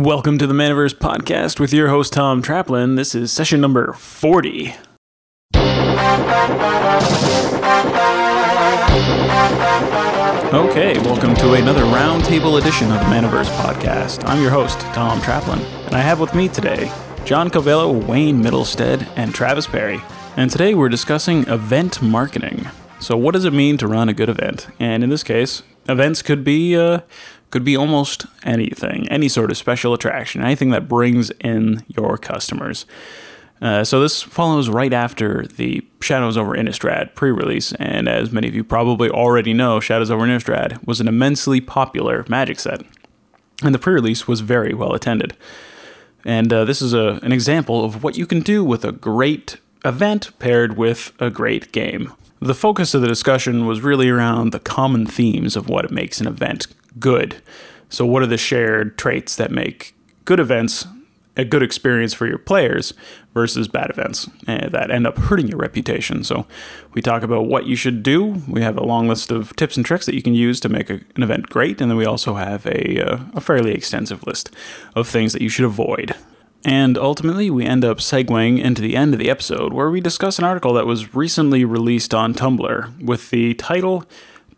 Welcome to the Manaverse podcast with your host Tom Traplin. This is session number 40. Okay, welcome to another roundtable edition of the Manaverse podcast. I'm your host, Tom Traplin, and I have with me today John Covello, Wayne Middlestead, and Travis Perry. And today we're discussing event marketing. So, what does it mean to run a good event? And in this case, events could be uh, could be almost anything, any sort of special attraction, anything that brings in your customers. Uh, so this follows right after the Shadows over Innistrad pre-release, and as many of you probably already know, Shadows over Innistrad was an immensely popular Magic set, and the pre-release was very well attended. And uh, this is a, an example of what you can do with a great event paired with a great game. The focus of the discussion was really around the common themes of what makes an event good. So, what are the shared traits that make good events a good experience for your players versus bad events uh, that end up hurting your reputation. So, we talk about what you should do. We have a long list of tips and tricks that you can use to make a, an event great, and then we also have a, uh, a fairly extensive list of things that you should avoid. And ultimately, we end up segueing into the end of the episode where we discuss an article that was recently released on Tumblr with the title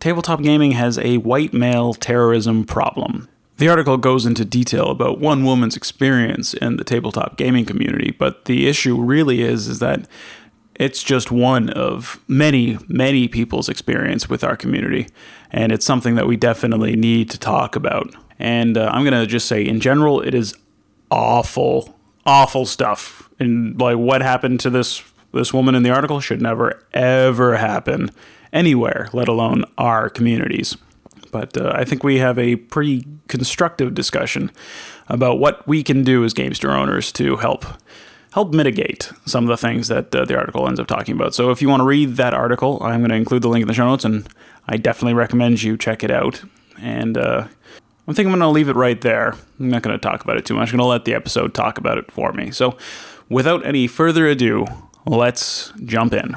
Tabletop Gaming Has a White Male Terrorism Problem. The article goes into detail about one woman's experience in the tabletop gaming community, but the issue really is is that it's just one of many, many people's experience with our community, and it's something that we definitely need to talk about. And uh, I'm gonna just say, in general, it is awful, awful stuff. And like what happened to this this woman in the article should never ever happen anywhere, let alone our communities. But uh, I think we have a pretty constructive discussion about what we can do as Gamester owners to help help mitigate some of the things that uh, the article ends up talking about. So if you want to read that article, I'm going to include the link in the show notes, and I definitely recommend you check it out. And uh, I think I'm going to leave it right there. I'm not going to talk about it too much. I'm going to let the episode talk about it for me. So without any further ado, let's jump in.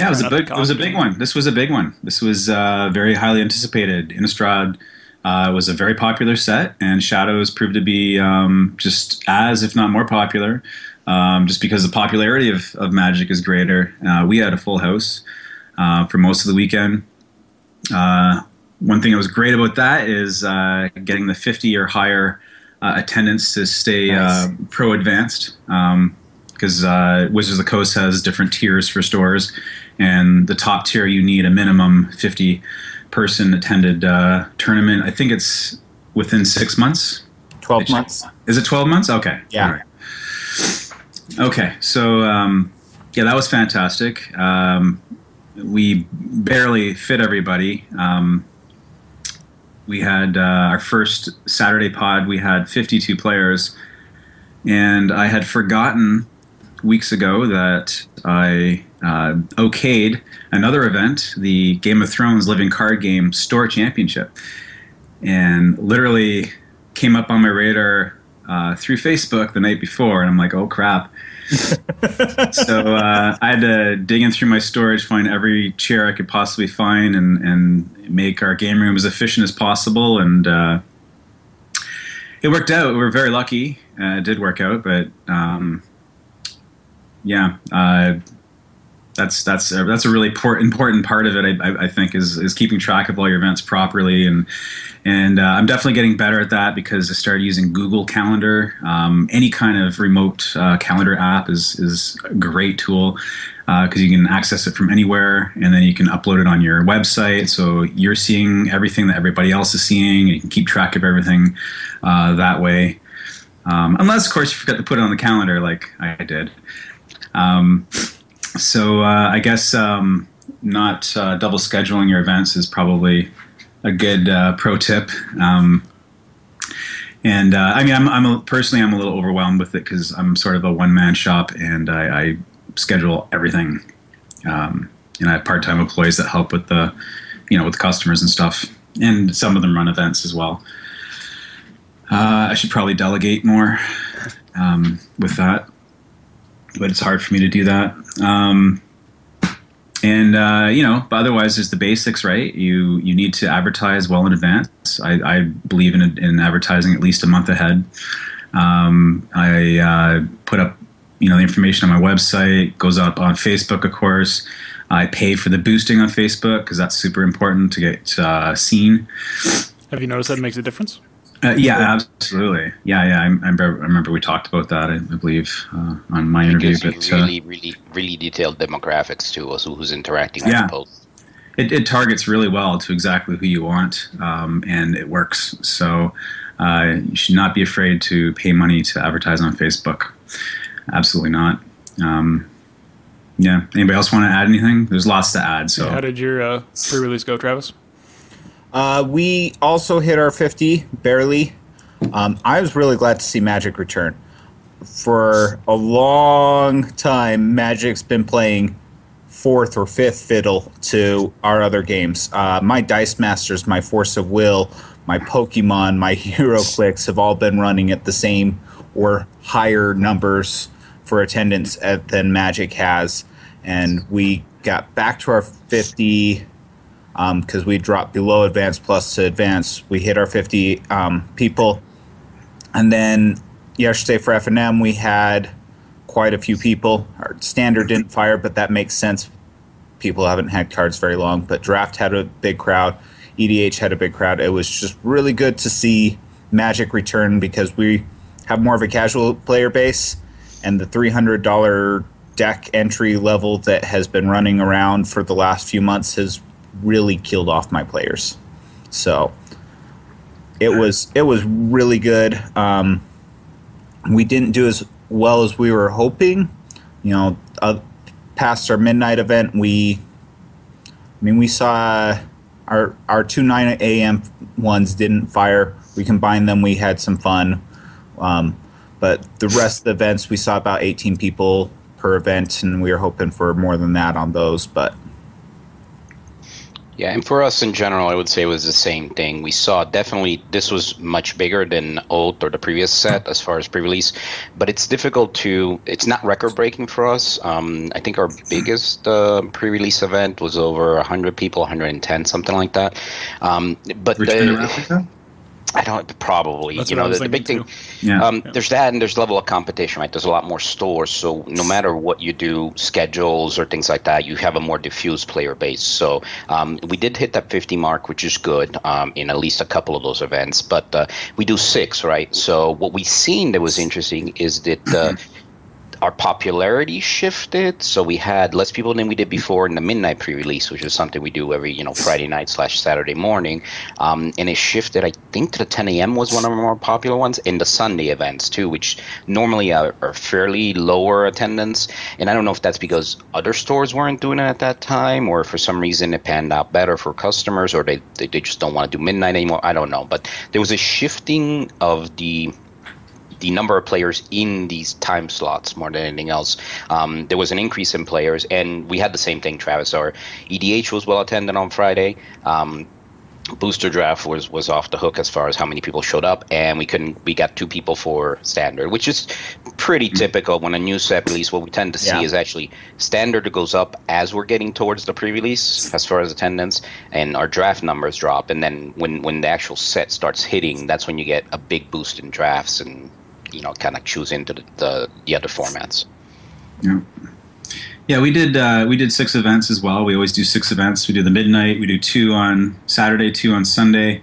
Yeah, it was a big. It was a big one. This was a big one. This was uh, very highly anticipated. Innistrad uh, was a very popular set, and Shadows proved to be um, just as, if not more popular, um, just because the popularity of, of Magic is greater. Uh, we had a full house uh, for most of the weekend. Uh, one thing that was great about that is uh, getting the 50 or higher attendance to stay nice. pro advanced. Because um, Wizards of the Coast has different tiers for stores, and the top tier you need a minimum 50 person attended uh, tournament. I think it's within six months. 12 months. Is it 12 months? Okay. Yeah. Okay. So, um, yeah, that was fantastic. Um, we barely fit everybody. Um, we had uh, our first Saturday pod, we had 52 players, and I had forgotten weeks ago that I uh, okayed another event, the Game of Thrones Living Card Game Store Championship, and literally came up on my radar uh, through Facebook the night before, and I'm like, oh crap. so uh, I had to dig in through my storage, find every chair I could possibly find, and, and make our game room as efficient as possible. And uh, it worked out. We were very lucky. Uh, it did work out, but um, yeah, uh, that's that's a, that's a really important important part of it. I, I, think is is keeping track of all your events properly, and and uh, I'm definitely getting better at that because I started using Google Calendar. Um, any kind of remote uh, calendar app is is a great tool because uh, you can access it from anywhere, and then you can upload it on your website, so you're seeing everything that everybody else is seeing. And you can keep track of everything uh, that way. Um, unless, of course, you forget to put it on the calendar, like I did. Um, so uh, I guess um, not uh, double scheduling your events is probably a good uh, pro tip. Um, and uh, I mean, I'm, I'm a, personally I'm a little overwhelmed with it because I'm sort of a one man shop and I, I, schedule everything. Um, and I have part time employees that help with the, you know, with customers and stuff. And some of them run events as well. Uh, I should probably delegate more um, with that but it's hard for me to do that. Um, and uh, you know, but otherwise, there's the basics, right? You you need to advertise well in advance. I, I believe in in advertising at least a month ahead. Um, I uh, put up you know the information on my website goes up on Facebook, of course. I pay for the boosting on Facebook because that's super important to get uh, seen. Have you noticed that makes a difference? Uh, yeah, absolutely. Yeah, yeah. I, I, remember, we talked about that. I, I believe uh, on my interview. But uh, really, really, really detailed demographics too, also who's interacting. Yeah. It, it, targets really well to exactly who you want, um, and it works. So uh, you should not be afraid to pay money to advertise on Facebook. Absolutely not. Um, yeah. Anybody else want to add anything? There's lots to add. So, how did your uh, pre-release go, Travis? Uh, we also hit our 50 barely. Um, I was really glad to see Magic return. For a long time, Magic's been playing fourth or fifth fiddle to our other games. Uh, my Dice Masters, my Force of Will, my Pokemon, my HeroClix have all been running at the same or higher numbers for attendance at, than Magic has. And we got back to our 50 because um, we dropped below advanced plus to advanced. We hit our 50 um, people. And then yesterday for FNM, we had quite a few people. Our standard didn't fire, but that makes sense. People haven't had cards very long, but draft had a big crowd. EDH had a big crowd. It was just really good to see Magic return because we have more of a casual player base, and the $300 deck entry level that has been running around for the last few months has really killed off my players. So it was it was really good. Um, we didn't do as well as we were hoping. You know, uh, past our midnight event, we, I mean, we saw our our two nine a.m. ones didn't fire. We combined them. We had some fun, um, but the rest of the events we saw about eighteen people per event, and we were hoping for more than that on those, but yeah, and for us in general, I would say it was the same thing. We saw definitely this was much bigger than Oath or the previous set as far as pre-release, but it's difficult to. It's not record-breaking for us. Um, I think our biggest uh, pre-release event was over 100 people, 110, something like that. Um, but the, I don't probably. That's you know, the, the, big thing. Yeah. Um, yeah. There's that, and there's level of competition, right? There's a lot more stores, so no matter what you do, schedules or things like that, you have a more diffused player base. So um, we did hit that 50 mark, which is good um, in at least a couple of those events. But uh, we do six, right? So what we've seen that was interesting is that. Uh, our popularity shifted. So we had less people than we did before in the midnight pre-release, which is something we do every you know Friday night slash Saturday morning, um, and it shifted. I think to the 10 a.m. was one of our more popular ones in the Sunday events too, which normally are, are fairly lower attendance. And I don't know if that's because other stores weren't doing it at that time, or for some reason it panned out better for customers, or they they, they just don't want to do midnight anymore. I don't know, but there was a shifting of the the number of players in these time slots more than anything else. Um, there was an increase in players, and we had the same thing, Travis. Our EDH was well attended on Friday. Um, booster draft was was off the hook as far as how many people showed up and we couldn't we got two people for standard which is pretty mm-hmm. typical when a new set release what we tend to see yeah. is actually standard goes up as we're getting towards the pre-release as far as attendance and our draft numbers drop and then when when the actual set starts hitting that's when you get a big boost in drafts and you know kind of choose into the, the, the other formats. Yeah. Yeah, we did. Uh, we did six events as well. We always do six events. We do the midnight. We do two on Saturday, two on Sunday,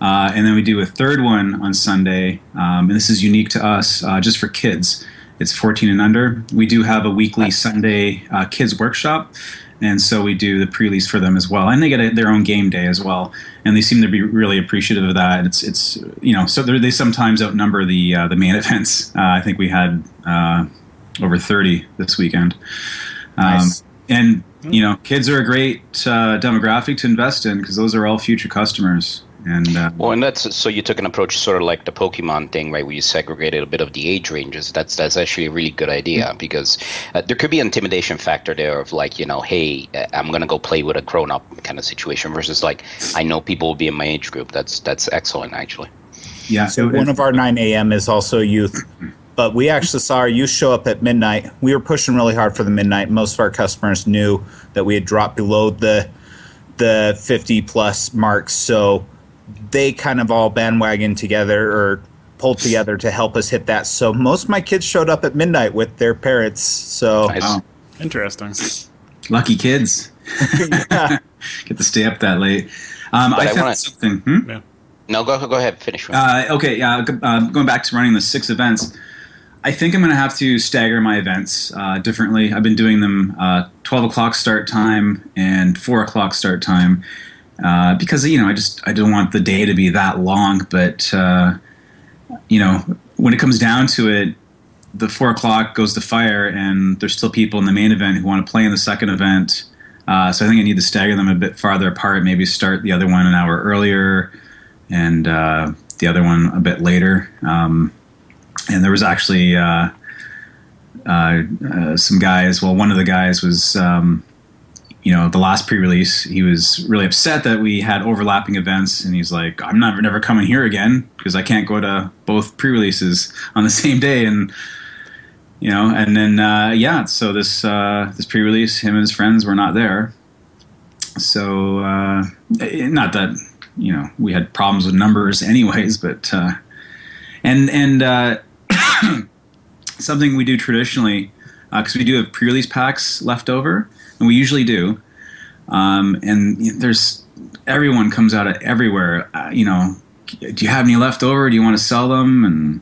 uh, and then we do a third one on Sunday. Um, and this is unique to us, uh, just for kids. It's 14 and under. We do have a weekly Sunday uh, kids workshop, and so we do the pre-release for them as well, and they get a, their own game day as well, and they seem to be really appreciative of that. It's it's you know so they sometimes outnumber the uh, the main events. Uh, I think we had uh, over thirty this weekend, um, nice. and you know kids are a great uh, demographic to invest in because those are all future customers. And uh, well, and that's so you took an approach sort of like the Pokemon thing, right? Where you segregated a bit of the age ranges. That's that's actually a really good idea mm-hmm. because uh, there could be an intimidation factor there of like you know, hey, uh, I'm gonna go play with a grown up kind of situation versus like I know people will be in my age group. That's that's excellent actually. Yeah. So one of our 9 a.m. is also youth. but we actually saw our youth show up at midnight. We were pushing really hard for the midnight. Most of our customers knew that we had dropped below the the 50 plus marks, so they kind of all bandwagon together or pulled together to help us hit that. So most of my kids showed up at midnight with their parents. So Nice. Wow. Interesting. Lucky kids. yeah. Get to stay up that late. Um, I I found wanna- something. Hmm? No, go go ahead. Finish. Uh, okay, yeah. g- Um, going back to running the six events, I think I'm going to have to stagger my events uh, differently. I've been doing them uh, 12 o'clock start time and 4 o'clock start time uh, because you know I just I don't want the day to be that long. But uh, you know when it comes down to it, the 4 o'clock goes to fire, and there's still people in the main event who want to play in the second event. Uh, so I think I need to stagger them a bit farther apart. Maybe start the other one an hour earlier and uh, the other one a bit later. Um, and there was actually uh, uh, some guys. Well, one of the guys was, um, you know, the last pre-release. He was really upset that we had overlapping events, and he's like, "I'm never never coming here again because I can't go to both pre-releases on the same day." And you know, and then uh, yeah, so this uh, this pre-release, him and his friends were not there. So uh, eh, not that you know we had problems with numbers anyways but uh, and and uh, something we do traditionally because we do have pre-release packs left over and we usually do um, and there's everyone comes out of everywhere uh, you know do you have any left over do you want to sell them and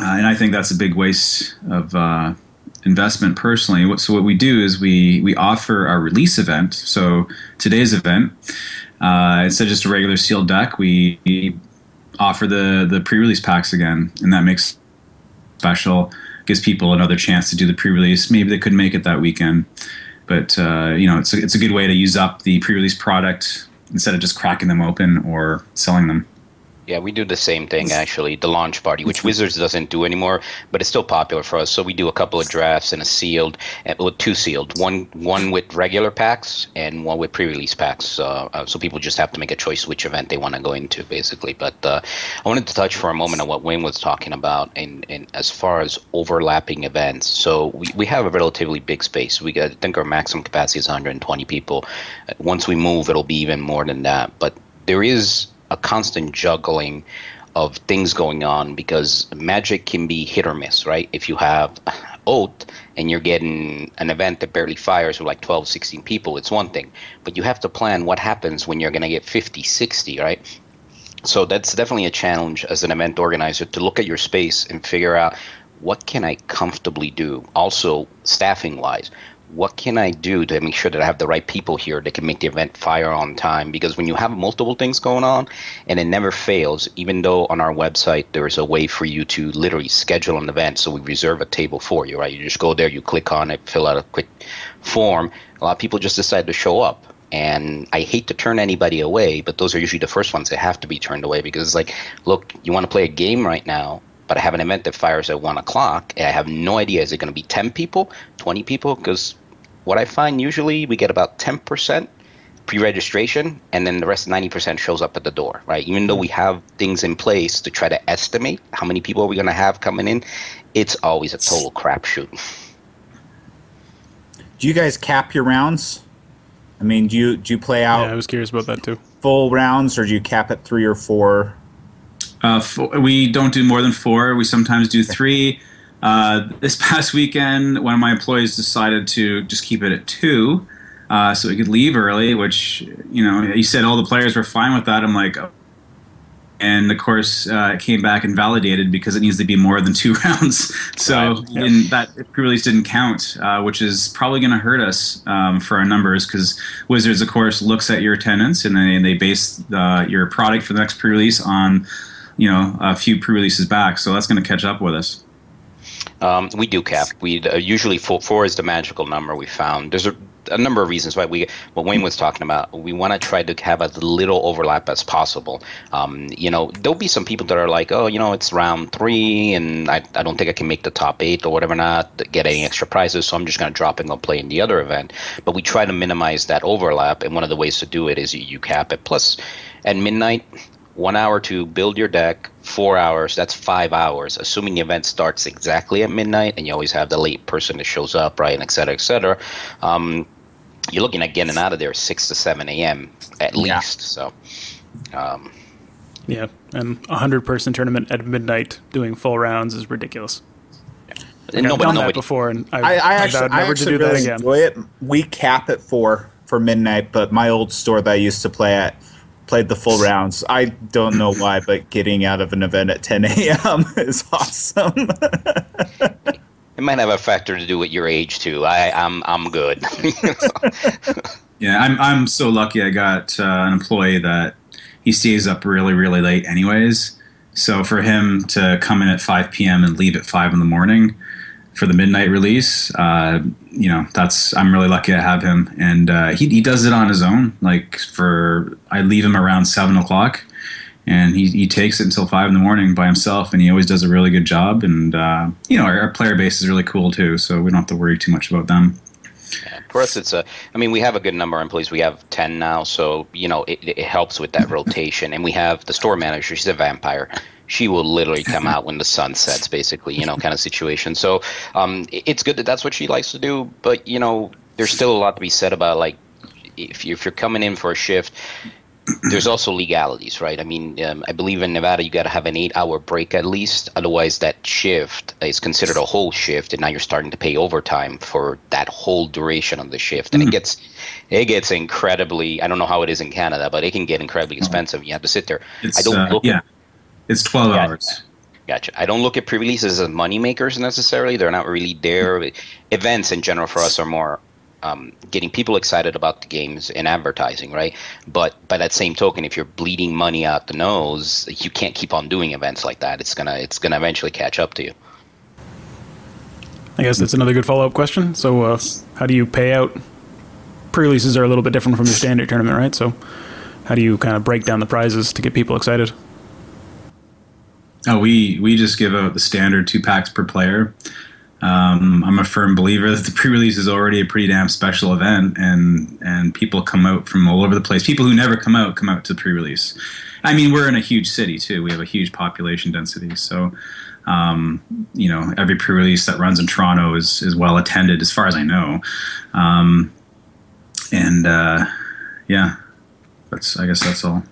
uh, and I think that's a big waste of uh, investment personally. What- So what we do is we we offer our release event. So today's event, uh, instead of just a regular sealed deck, we, offer the the pre-release packs again, and that makes special. Gives people another chance to do the pre-release. Maybe they couldn't make it that weekend, but uh, you know it's a, it's a good way to use up the pre-release product instead of just cracking them open or selling them. Yeah, we do the same thing actually. The launch party, which Wizards doesn't do anymore, but it's still popular for us. So we do a couple of drafts and a sealed, well, two sealed, one one with regular packs and one with pre-release packs. Uh, so people just have to make a choice which event they want to go into, basically. But uh, I wanted to touch for a moment on what Wayne was talking about, in, in as far as overlapping events. So we, we have a relatively big space. We got, I think our maximum capacity is 120 people. Uh, Once we move, it'll be even more than that. But there is a constant juggling of things going on because magic can be hit or miss, right? If you have oath and you're getting an event that barely fires with like 12, 16 people, it's one thing. But you have to plan what happens when you're going to get 50, 60, right? So that's definitely a challenge as an event organizer to look at your space and figure out what can I comfortably do. Also, staffing wise, what can I do to make sure that I have the right people here that can make the event fire on time? Because when you have multiple things going on and it never fails, even though on our website there is a way for you to literally schedule an event, so we reserve a table for you, right? You just go there, you click on it, fill out a quick form. A lot of people just decide to show up. And I hate to turn anybody away, but those are usually the first ones that have to be turned away because it's like, look, you want to play a game right now, but I have an event that fires at one o'clock, and I have no idea is it going to be ten people, twenty people? Because what I find usually we get about ten percent pre-registration, and then the rest ninety percent shows up at the door, right? Even though we have things in place to try to estimate how many people are we going to have coming in, it's always a total crapshoot. Do you guys cap your rounds? I mean, do you do you play out Yeah, I was curious about that too. full rounds or do you cap at three or four? Uh, four, we don't do more than four. We sometimes do three. Uh, this past weekend, one of my employees decided to just keep it at two, uh, so we could leave early. Which you know, he said all the players were fine with that. I'm like, oh. and of course, uh, it came back and validated because it needs to be more than two rounds. So Right, that pre-release didn't count, uh, which is probably going to hurt us um, for our numbers because Wizards, of course, looks at your attendance and they they base uh, your product for the next pre-release on you know a few pre-releases back. So that's going to catch up with us. Um, we do cap. We uh, usually four, four is the magical number we found. There's a, a number of reasons why we what Wayne was talking about. We want to try to have as little overlap as possible. Um, you know, there'll be some people that are like, oh, you know, it's round three, and I, I don't think I can make the top eight or whatever, not get any extra prizes, so I'm just going to drop and go play in the other event. But we try to minimize that overlap, and one of the ways to do it is you, you cap it. Plus, at midnight, one hour to build your deck, four hours. That's five hours, assuming the event starts exactly at midnight, and you always have the late person that shows up, right, and et cetera, et cetera. Um, you're looking at getting out of there six to seven a.m. at Yeah. least. So. Um, Yeah, and a hundred person tournament at midnight doing full rounds is ridiculous. and I've nobody, done that before, and I, I, I I actually, vowed I never to actually do really that again. enjoy it. We cap at four for midnight, but my old store that I used to play at played the full rounds. I don't know why, but getting out of an event at 10 a.m. is awesome. it might have a factor to do with your age too. I, I'm, I'm good. Yeah, I'm I'm so lucky. I got uh, an employee that he stays up really really late, anyways. So for him to come in at 5 p.m. and leave at five in the morning for the midnight release, uh, you know, that's I'm really lucky to have him, and uh, he he does it on his own. Like for I leave him around seven o'clock, and he, he takes it until five in the morning by himself, and he always does a really good job. And uh, you know, our, our player base is really cool too, so we don't have to worry too much about them. For us, it's a. I mean, we have a good number of employees. We have ten now, so you know it, it helps with that rotation. And we have the store manager. She's a vampire. She will literally come out when the sun sets, basically, you know, kind of situation. So um, it's good that that's what she likes to do. But you know, there's still a lot to be said about like if you if you're coming in for a shift. There's also legalities, right? I mean, um, I believe in Nevada you got to have an eight-hour break at least. Otherwise, that shift is considered a whole shift, and now you're starting to pay overtime for that whole duration of the shift, and it gets it gets incredibly. I don't know how it is in Canada, but it can get incredibly expensive. You have to sit there. It's I don't uh, look yeah, it's 12 Yeah. hours. Gotcha. I don't look at pre-releases as money makers necessarily. They're not really there. Events in general for us are more um, getting people excited about the games and advertising, right? But by that same token, if you're bleeding money out the nose, you can't keep on doing events like that. It's gonna it's gonna eventually catch up to you. I guess that's another good follow up question. So, uh, how do you pay out? Pre releases are a little bit different from your standard tournament, right? So, how do you kind of break down the prizes to get people excited? Oh, we we just give out the standard two packs per player. Um, I'm a firm believer that the pre-release is already a pretty damn special event, and and people come out from all over the place. People who never come out come out to the pre-release. I mean, we're in a huge city too. We have a huge population density, so um, you know every pre-release that runs in Toronto is is well attended, as far as I know. Um, and uh, yeah, that's I guess that's all.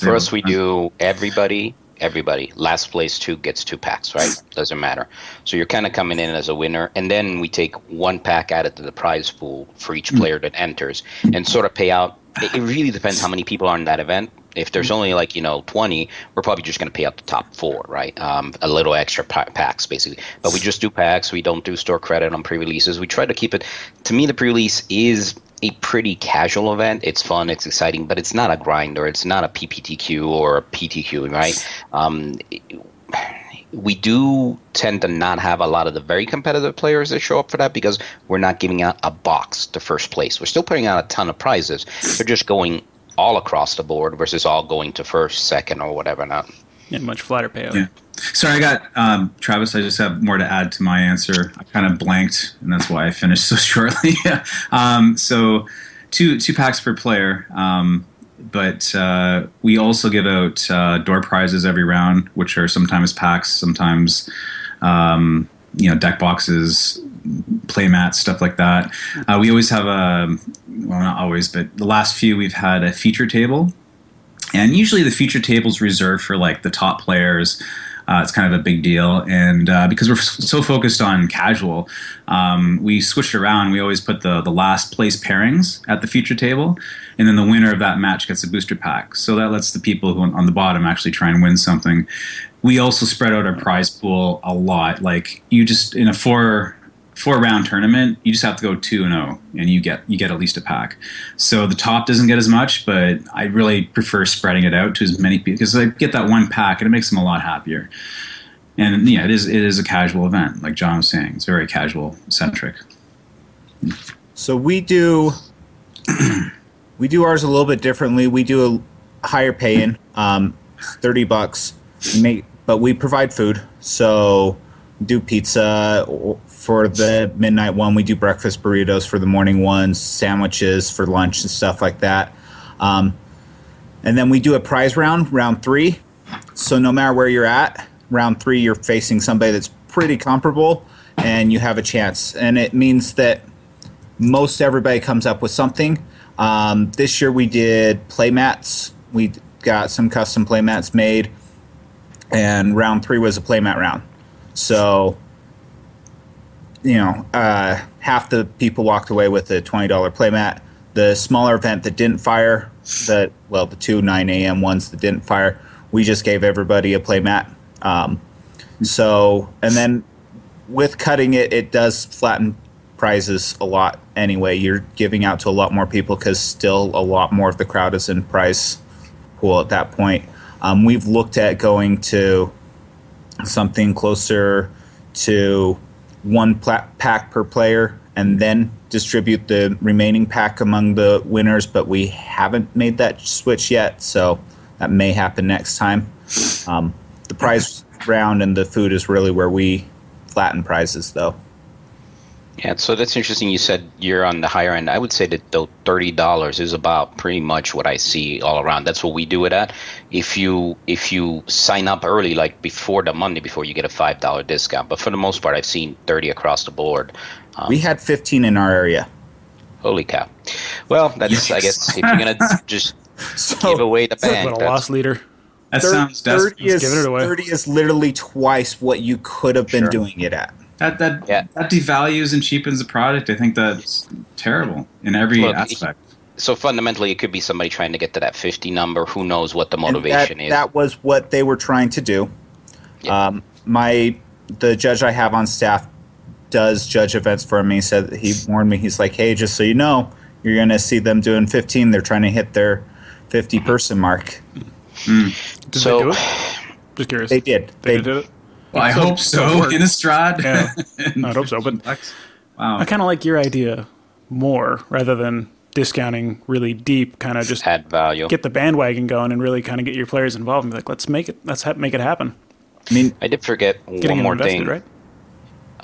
For us, we do everybody, everybody. Last place two gets two packs, right? Doesn't matter. So you're kind of coming in as a winner, and then we take one pack added to the prize pool for each player that enters, and sort of pay out. It, really depends how many people are in that event. If there's only like you know 20, we're probably just going to pay out the top four, right? Um, a little extra pa- packs, basically. But we just do packs. We don't do store credit on pre-releases. We try to keep it. To me, the pre-release is a pretty casual event. It's fun, it's exciting, but it's not a grinder. It's not a PPTQ or a PTQ, right? Um, we do tend to not have a lot of the very competitive players that show up for that because we're not giving out a box to first place. We're still putting out a ton of prizes. They're just going all across the board versus all going to first, second, or whatever. Not. Yeah, much flatter payout. Yeah. Sorry, I got um, Travis. I just have more to add to my answer. I kind of blanked, and that's why I finished so shortly. um, so, two two packs per player. Um, but uh, we also give out uh, door prizes every round, which are sometimes packs, sometimes um, you know deck boxes, play mats, stuff like that. Uh, we always have a well, not always, but the last few we've had a feature table and usually the feature table is reserved for like the top players uh, it's kind of a big deal. And uh, because we're f- so focused on casual um, we switched around. We always put the, the last place pairings at the feature table and then the winner of that match gets a booster pack. So that lets the people who on the bottom actually try and win something. We also spread out our prize pool a lot. Like you just in a four four round tournament, you just have to go two and zero, and you get you get at least a pack. So the top doesn't get as much, but I really prefer spreading it out to as many people because I get that one pack and it makes them a lot happier. And yeah, it is it is a casual event, like John was saying. It's very casual centric. So we do we do ours a little bit differently. We do a higher pay in, um, thirty bucks. But we provide food. So do pizza for the midnight one. We do breakfast burritos for the morning ones, sandwiches for lunch and stuff like that. Um, and then we do a prize round, round three. So no matter where you're at, round three, you're facing somebody that's pretty comparable, and you have a chance. And it means that most everybody comes up with something. Um, this year we did playmats. We got some custom playmats made, and round three was a playmat round. So, you know, uh, half the people walked away with a twenty dollar playmat. The smaller event that didn't fire, that well, the two nine a.m. ones that didn't fire, we just gave everybody a playmat. Um, so, and then with cutting it, it does flatten prizes a lot anyway. You're giving out to a lot more people because still a lot more of the crowd is in prize pool at that point. Um, we've looked at going to something closer to one pack per player and then distribute the remaining pack among the winners, but we haven't made that switch yet, so that may happen next time. Um, the prize round and the food is really where we flatten prizes, though. Yeah, so that's interesting. You said you're on the higher end. I would say that the thirty dollars is about pretty much what I see all around. That's what we do it at. If you if you sign up early, like before the Monday before, you get a five dollar discount. But for the most part, I've seen thirty across the board. Um, we had fifteen in our area. Holy cow! Well, that's yes. I guess if you're gonna just so, give away the bank, a loss leader. That 30, sounds 30 is, 30 is literally twice what you could have been sure. doing it at. That that yeah. that devalues and cheapens the product. I think that's terrible in every Look, aspect. So fundamentally, it could be somebody trying to get to that fifty number. Who knows what the motivation that, is? That was what they were trying to do. Yeah. Um, my the judge I have on staff does judge events for me. Said he warned me. He's like, hey, just so you know, you're going to see them doing fifteen. They're trying to hit their fifty person mark. Mm. Did so, they do it? Just curious. They did. They, they did it. Well, I so, hope so. In Innistrad. Yeah, I hope so. But wow. I kind of like your idea more rather than discounting really deep. Kind of just add value, get the bandwagon going, and really kind of get your players involved. And be like, let's make it. Let's ha- make it happen. I mean, I did forget one more invested, thing. Right?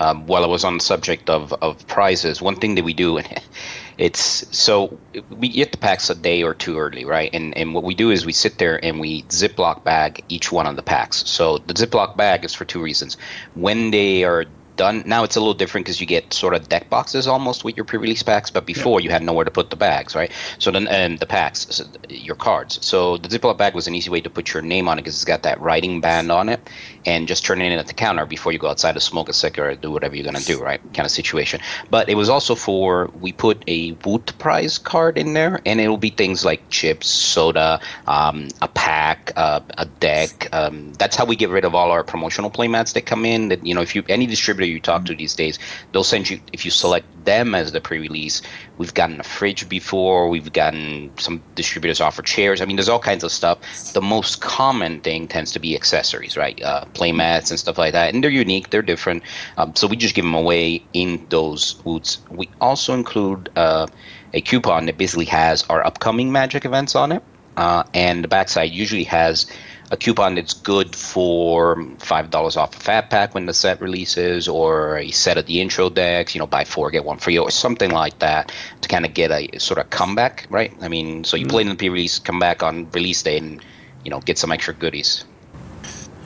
Um, while I was on the subject of, of prizes, one thing that we do, it's so we get the packs a day or two early, right? And and what we do is we sit there and we Ziploc bag each one of the packs. So the Ziploc bag is for two reasons. When they are done. Now it's a little different because you get sort of deck boxes almost with your pre-release packs, but before yeah. you had nowhere to put the bags, right? So then um, the packs, so your cards. So the Ziploc bag was an easy way to put your name on it because it's got that writing band on it, and just turn it in at the counter before you go outside to smoke a cigarette or do whatever you're gonna do, right? Kind of situation. But it was also for we put a Woot prize card in there, and it'll be things like chips, soda, um, a pack, uh, a deck. Um, that's how we get rid of all our promotional playmats that come in. That you know, if you any distributor you talk to these days, they'll send you if you select them as the pre-release. We've gotten a fridge before. We've gotten some distributors offer chairs. I mean, there's all kinds of stuff. The most common thing tends to be accessories, right? Uh, playmats and stuff like that, and they're unique. They're different. Um, so we just give them away in those booths. We also include uh, a coupon that basically has our upcoming Magic events on it, uh, and the backside usually has a coupon that's good for five dollars off a fat pack when the set releases, or a set of the intro decks. You know, buy four get one free, or something like that to kind of get a sort of comeback, right? I mean, so you mm-hmm. play in the pre-release, come back on release day, and you know, get some extra goodies.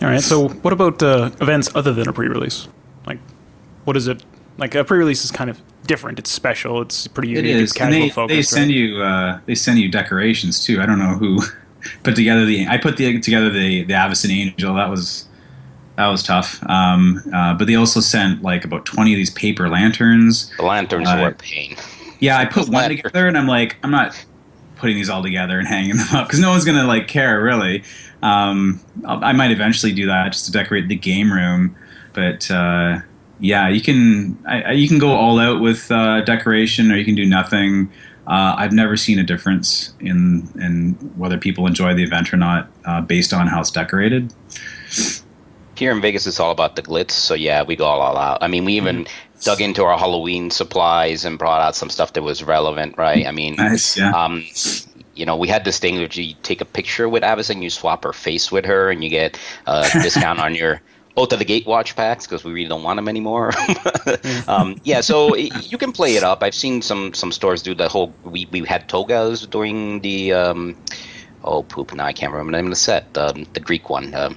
All right. So, what about uh, events other than a pre-release? Like, what is it? Like a pre-release is kind of different. It's special. It's pretty unique. It is. It's casual and they, focused. They send right? you. Uh, they send you decorations too. I don't know who put together the. I put the, together the the Avacyn Angel. That was that was tough. Um, uh, but they also sent like about twenty of these paper lanterns. The lanterns uh, were a pain. Yeah, I put one together, and I'm like, I'm not putting these all together and hanging them up because no one's gonna like care really. Um, I might eventually do that just to decorate the game room, but uh, yeah, you can I, you can go all out with uh, decoration, or you can do nothing. Uh, I've never seen a difference in in whether people enjoy the event or not uh, based on how it's decorated. Here in Vegas, it's all about the glitz. So yeah, we go all, all out. I mean, we even mm-hmm. dug into our Halloween supplies and brought out some stuff that was relevant, right? I mean, nice, yeah. um, you know, we had this thing where you take a picture with Avacyn, you swap her face with her, and you get a discount on your both of the Gatewatch packs because we really don't want them anymore. um, yeah, so you can play it up. I've seen some some stores do the whole. We we had togas during the. Um, oh poop, now I can't remember the name of the set. Um, the Greek one. Um,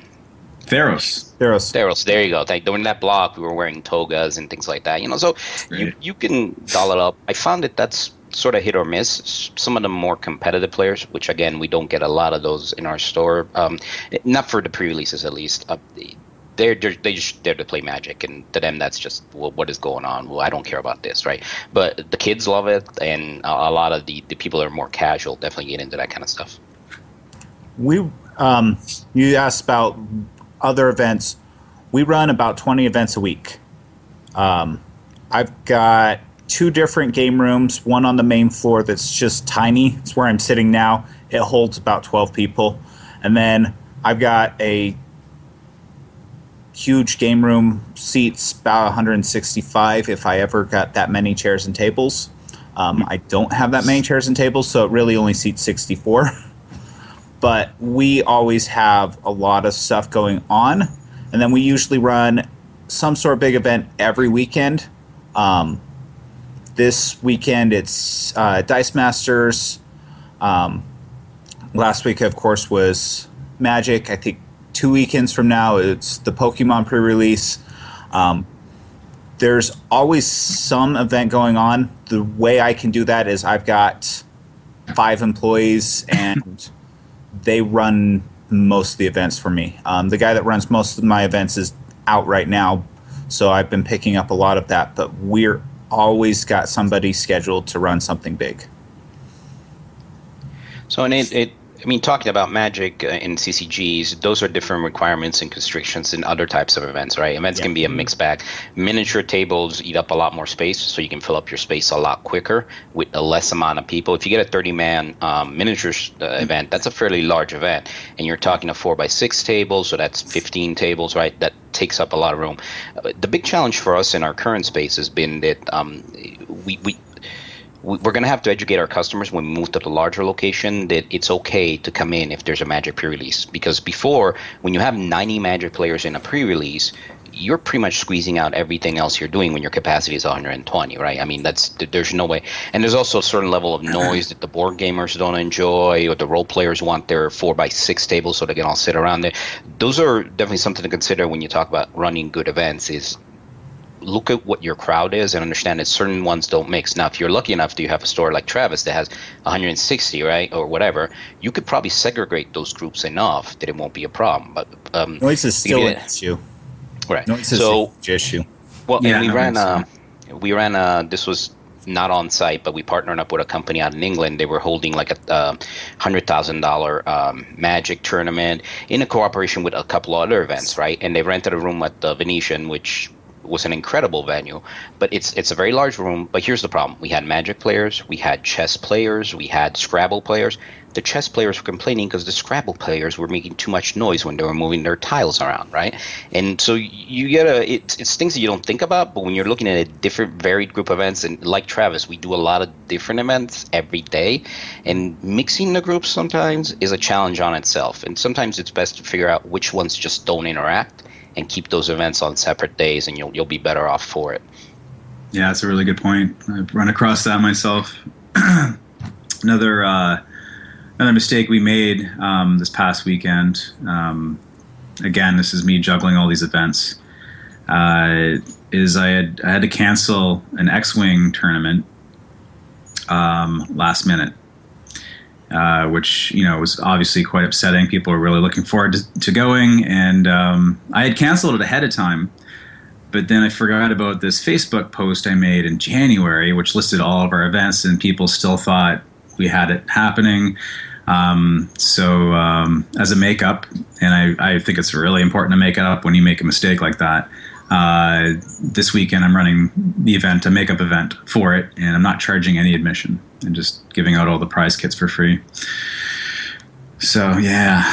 Theros. Theros. Theros, there you go. Thank, during that block, we were wearing togas and things like that. You know, so you, you can doll it up. I found that that's sort of hit or miss. Some of the more competitive players, which again we don't get a lot of those in our store, um, not for the pre-releases at least. Uh, they're, they're they just there to play Magic, and to them that's just well, what is going on. Well, I don't care about this, right? But the kids love it, and a, lot of the, the people that are more casual definitely get into that kind of stuff. We um, you asked about other events. We run about twenty events a week. Um, I've got two different game rooms. One on the main floor that's just tiny. It's where I'm sitting now. It holds about twelve people, and then I've got a huge game room seats about 165 if I ever got that many chairs and tables. Um, I don't have that many chairs and tables, so it really only seats 64. but we always have a lot of stuff going on, and then we usually run some sort of big event every weekend. Um, this weekend it's uh, Dice Masters. Um, last week, of course, was Magic. I think two weekends from now, it's the Pokemon pre release. Um, there's always some event going on. The way I can do that is I've got five employees and they run most of the events for me. Um, the guy that runs most of my events is out right now, so I've been picking up a lot of that, but we're always got somebody scheduled to run something big. So, and it, it I mean, talking about magic uh, in CCGs, those are different requirements and constrictions in other types of events, right? Events yeah. can be a mixed bag. Miniature tables eat up a lot more space, so you can fill up your space a lot quicker with a less amount of people. If you get a 30 man um, miniature uh, event, that's a fairly large event, and you're talking a 4 by 6 table, so that's 15 tables, right? That takes up a lot of room. Uh, the big challenge for us in our current space has been that um, we, we we're going to have to educate our customers when we move to the larger location that it's okay to come in if there's a magic pre-release. Because before when you have 90 magic players in a pre-release you're pretty much squeezing out everything else you're doing when your capacity is 120 right? I mean that's there's no way. And there's also a certain level of noise that the board gamers don't enjoy or the role players want their four by six tables so they can all sit around there. Those are definitely something to consider when you talk about running good events is look at what your crowd is and understand that certain ones don't mix. Now, if you're lucky enough to have a store like Travis that has 160, right, or whatever, you could probably segregate those groups enough that it won't be a problem. But um, noise is still an issue. Right. Noise is so, an issue. Well, yeah, we ran. Uh, we ran. Uh, this was not on site, but we partnered up with a company out in England. They were holding like a uh, hundred thousand dollar um, Magic tournament in a cooperation with a couple other events, right? And they rented a room at the Venetian, which was an incredible venue, but it's it's a very large room. But here's the problem: we had Magic players, we had chess players, we had Scrabble players. The chess players were complaining because the Scrabble players were making too much noise when they were moving their tiles around, right? And so you get a it's, it's things that you don't think about, but when you're looking at a different, varied group of events, and like Travis, we do a lot of different events every day, and mixing the groups sometimes is a challenge on itself. And sometimes it's best to figure out which ones just don't interact and keep those events on separate days, and you'll you'll be better off for it. Yeah, that's a really good point. I've run across that myself. another uh, another mistake we made um, this past weekend. Um, again, this is me juggling all these events. Uh, is I had I had to cancel an X-wing tournament um, last minute uh, which you know was obviously quite upsetting. People were really looking forward to, to going, and um, I had canceled it ahead of time. But then I forgot about this Facebook post I made in January, which listed all of our events, and people still thought we had it happening. Um, so um, as a makeup, and I, I think it's really important to make it up when you make a mistake like that. Uh, this weekend, I'm running the event, a makeup event for it, and I'm not charging any admission and just giving out all the prize kits for free. So yeah,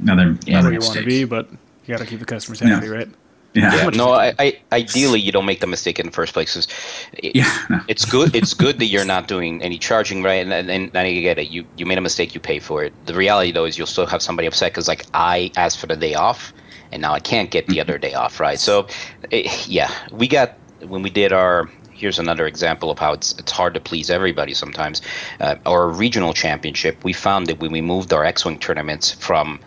another yeah, another where you want to be, but you got to keep the customers happy, yeah. right? Yeah. yeah no, I, I, ideally you don't make the mistake in the first place. It, yeah, no. it's good. It's good that you're not doing any charging, right? And, and, and I get it. You you made a mistake. You pay for it. The reality though is you'll still have somebody upset because like I asked for the day off and now I can't get the mm-hmm. other day off, right? So, it, eh, yeah, we got when we did our here's another example of how it's it's hard to please everybody sometimes. Uh, our regional championship, we found that when we moved our X-wing tournaments from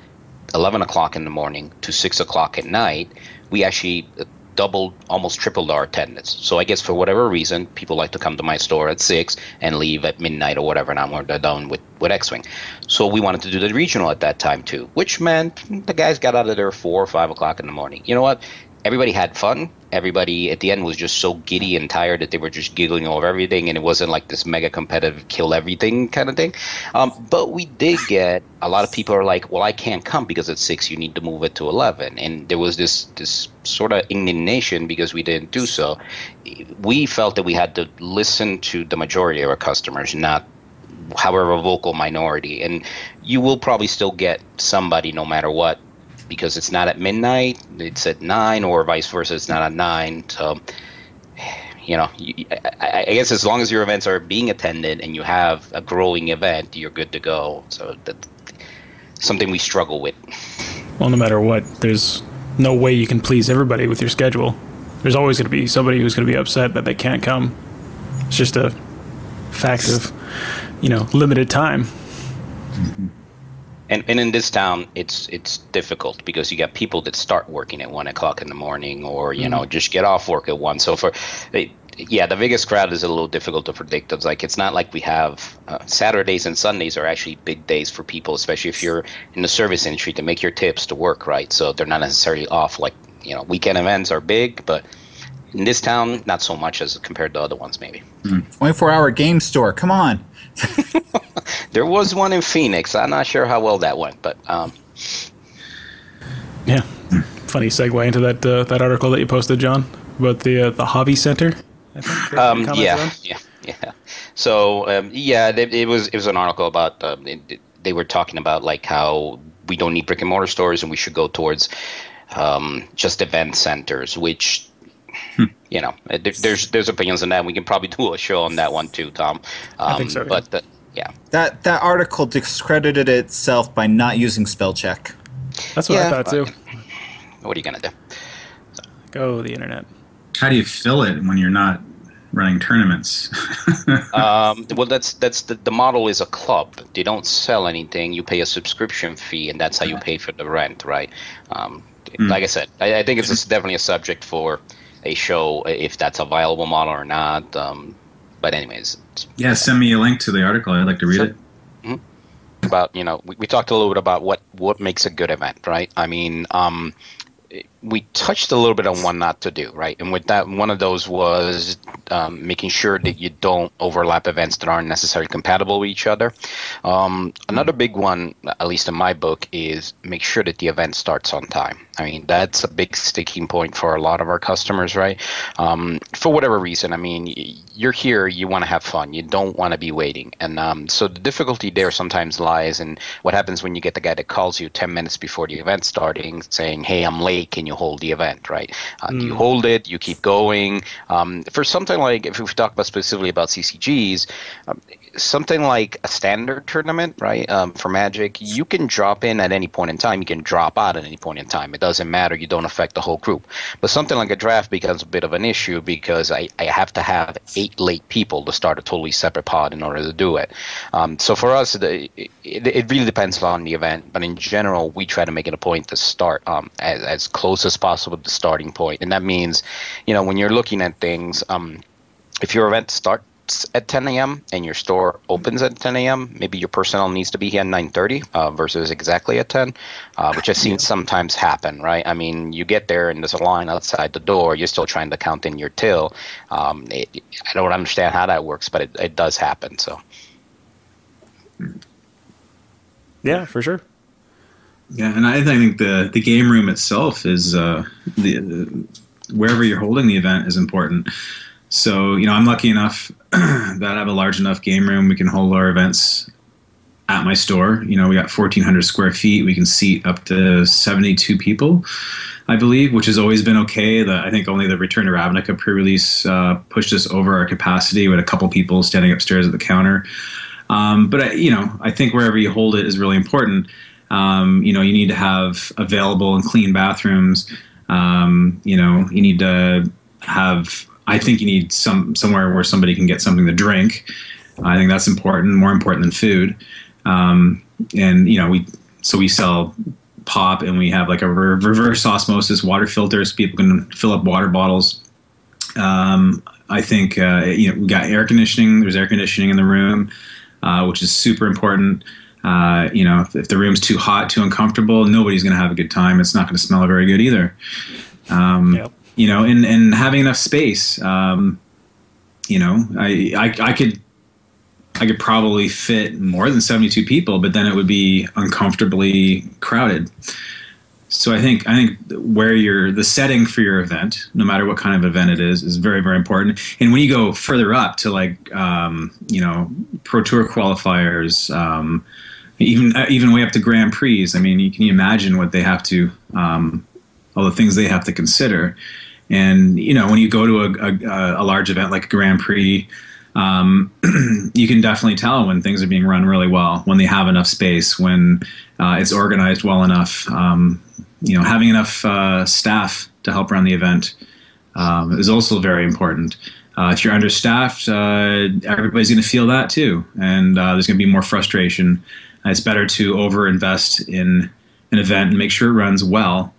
11 o'clock in the morning to 6 o'clock at night, we actually uh, doubled, almost tripled our attendance. So I guess for whatever reason, people like to come to my store at 6 and leave at midnight or whatever, and I'm done with, with X-Wing. So we wanted to do the regional at that time too, which meant the guys got out of there 4 or 5 o'clock in the morning. You know what? Everybody had fun. Everybody at the end was just so giddy and tired that they were just giggling over everything, and it wasn't like this mega competitive kill everything kind of thing. Um, but we did get a lot of people are like, "Well, I can't come because at six you need to move it to 11. and there was this this sort of indignation because we didn't do so. We felt that we had to listen to the majority of our customers, not however vocal minority, and you will probably still get somebody no matter what because it's not at midnight, it's at nine, or vice versa, it's not at nine. So, you know, I, I guess as long as your events are being attended and you have a growing event, you're good to go. So that's something we struggle with. Well, no matter what, there's no way you can please everybody with your schedule. There's always going to be somebody who's going to be upset that they can't come. It's just a fact of, you know, limited time. Mm-hmm and and in this town it's it's difficult because you got people that start working at one o'clock in the morning or you mm-hmm. know just get off work at one so for yeah the biggest crowd is a little difficult to predict it's like it's not like we have uh, saturdays and sundays are actually big days for people especially if you're in the service industry to make your tips to work right so they're not necessarily off like you know weekend events are big but in this town not so much as compared to other ones maybe. 24 hour game store come on there was one in Phoenix. I'm not sure how well that went, but um, yeah. Funny segue into that uh, that article that you posted, John, about the uh, the hobby center. I think, um, yeah, yeah, yeah. So um, yeah, it, it, was it was an article about uh, it, they were talking about like how we don't need brick and mortar stores and we should go towards um, just event centers, which Hmm. You know, there's there's opinions on that. We can probably do a show on that one too, Tom. Um, I think so. Yeah. But the, yeah, that that article discredited itself by not using spell check. That's what yeah, I thought too. What are you gonna do? Go the internet. How do you fill it when you're not running tournaments? um, well, that's that's the, the model is a club. They don't sell anything. You pay a subscription fee, and that's how you pay for the rent, right? Um, mm. Like I said, I, I think it's definitely a subject for a show if that's a viable model or not. Um, but anyways, yeah, send me a link to the article. I'd like to read sure. it. Mm-hmm. About you know, we, we talked a little bit about what what makes a good event, right? I mean, um, we touched a little bit on one not to do, right? And with that, one of those was um, making sure that you don't overlap events that aren't necessarily compatible with each other. Um, another big one, at least in my book, is make sure that the event starts on time. I mean, that's a big sticking point for a lot of our customers, right? Um, for whatever reason, I mean, you're here, you want to have fun, you don't want to be waiting. And um, so the difficulty there sometimes lies in what happens when you get the guy that calls you 10 minutes before the event starting saying, hey, I'm late, can you hold the event, right? Uh, mm. You hold it, you keep going. Um, for something like, if we talk about specifically about CCGs, um, something like a standard tournament, right? Um, for Magic, you can drop in at any point in time. You can drop out at any point in time. It doesn't matter. You don't affect the whole group. But something like a draft becomes a bit of an issue because I, I have to have eight late people to start a totally separate pod in order to do it. Um, so for us, the, it, it, really depends on the event. But in general, we try to make it a point to start um, as, as close as possible to the starting point. And that means, you know, when you're looking at things, um, if your event start at 10 a.m. and your store opens at 10 a.m., maybe your personnel needs to be here at 9:30 uh, versus exactly at 10, uh, which I've seen sometimes happen. Right? I mean, you get there and there's a line outside the door. You're still trying to count in your till. Um, it, I don't understand how that works, but it, it does happen. So. Yeah, for sure. Yeah, and I, I think the the game room itself is uh, the, the wherever you're holding the event is important. So, you know, I'm lucky enough that I have a large enough game room. We can hold our events at my store. You know, we got 1,400 square feet. We can seat up to 72 people, I believe, which has always been okay. The, I think only the Return to Ravnica pre-release uh, pushed us over our capacity with a couple people standing upstairs at the counter. Um, but I, you know, I think wherever you hold it is really important. Um, you know, you need to have available and clean bathrooms. Um, you know, you need to have I think you need some somewhere where somebody can get something to drink. I think that's important, more important than food. Um, and you know, we so we sell pop, and we have like a re- reverse osmosis water filters. People can fill up water bottles. Um, I think uh, you know we got air conditioning. There's air conditioning in the room, uh, which is super important. Uh, you know, if, if, the room's too hot, too uncomfortable, nobody's going to have a good time. It's not going to smell very good either. Um, yep. You know, and and having enough space. Um, you know, I, I I could I could probably fit more than 72 people, but then it would be uncomfortably crowded. So I think I think where you're the setting for your event, no matter what kind of event it is, is very very important. And when you go further up to like um, you know pro tour qualifiers, um, even even way up to Grand Prix, I mean, you can imagine what they have to um, all the things they have to consider. And you know when you go to a, a, a large event like a Grand Prix um, you can definitely tell when things are being run really well, when they have enough space, when uh, it's organized well enough. Um, you know, having enough uh, staff to help run the event um, is also very important. Uh, if you're understaffed, uh, everybody's going to feel that too, and uh, there's going to be more frustration. It's better to overinvest in an event and make sure it runs well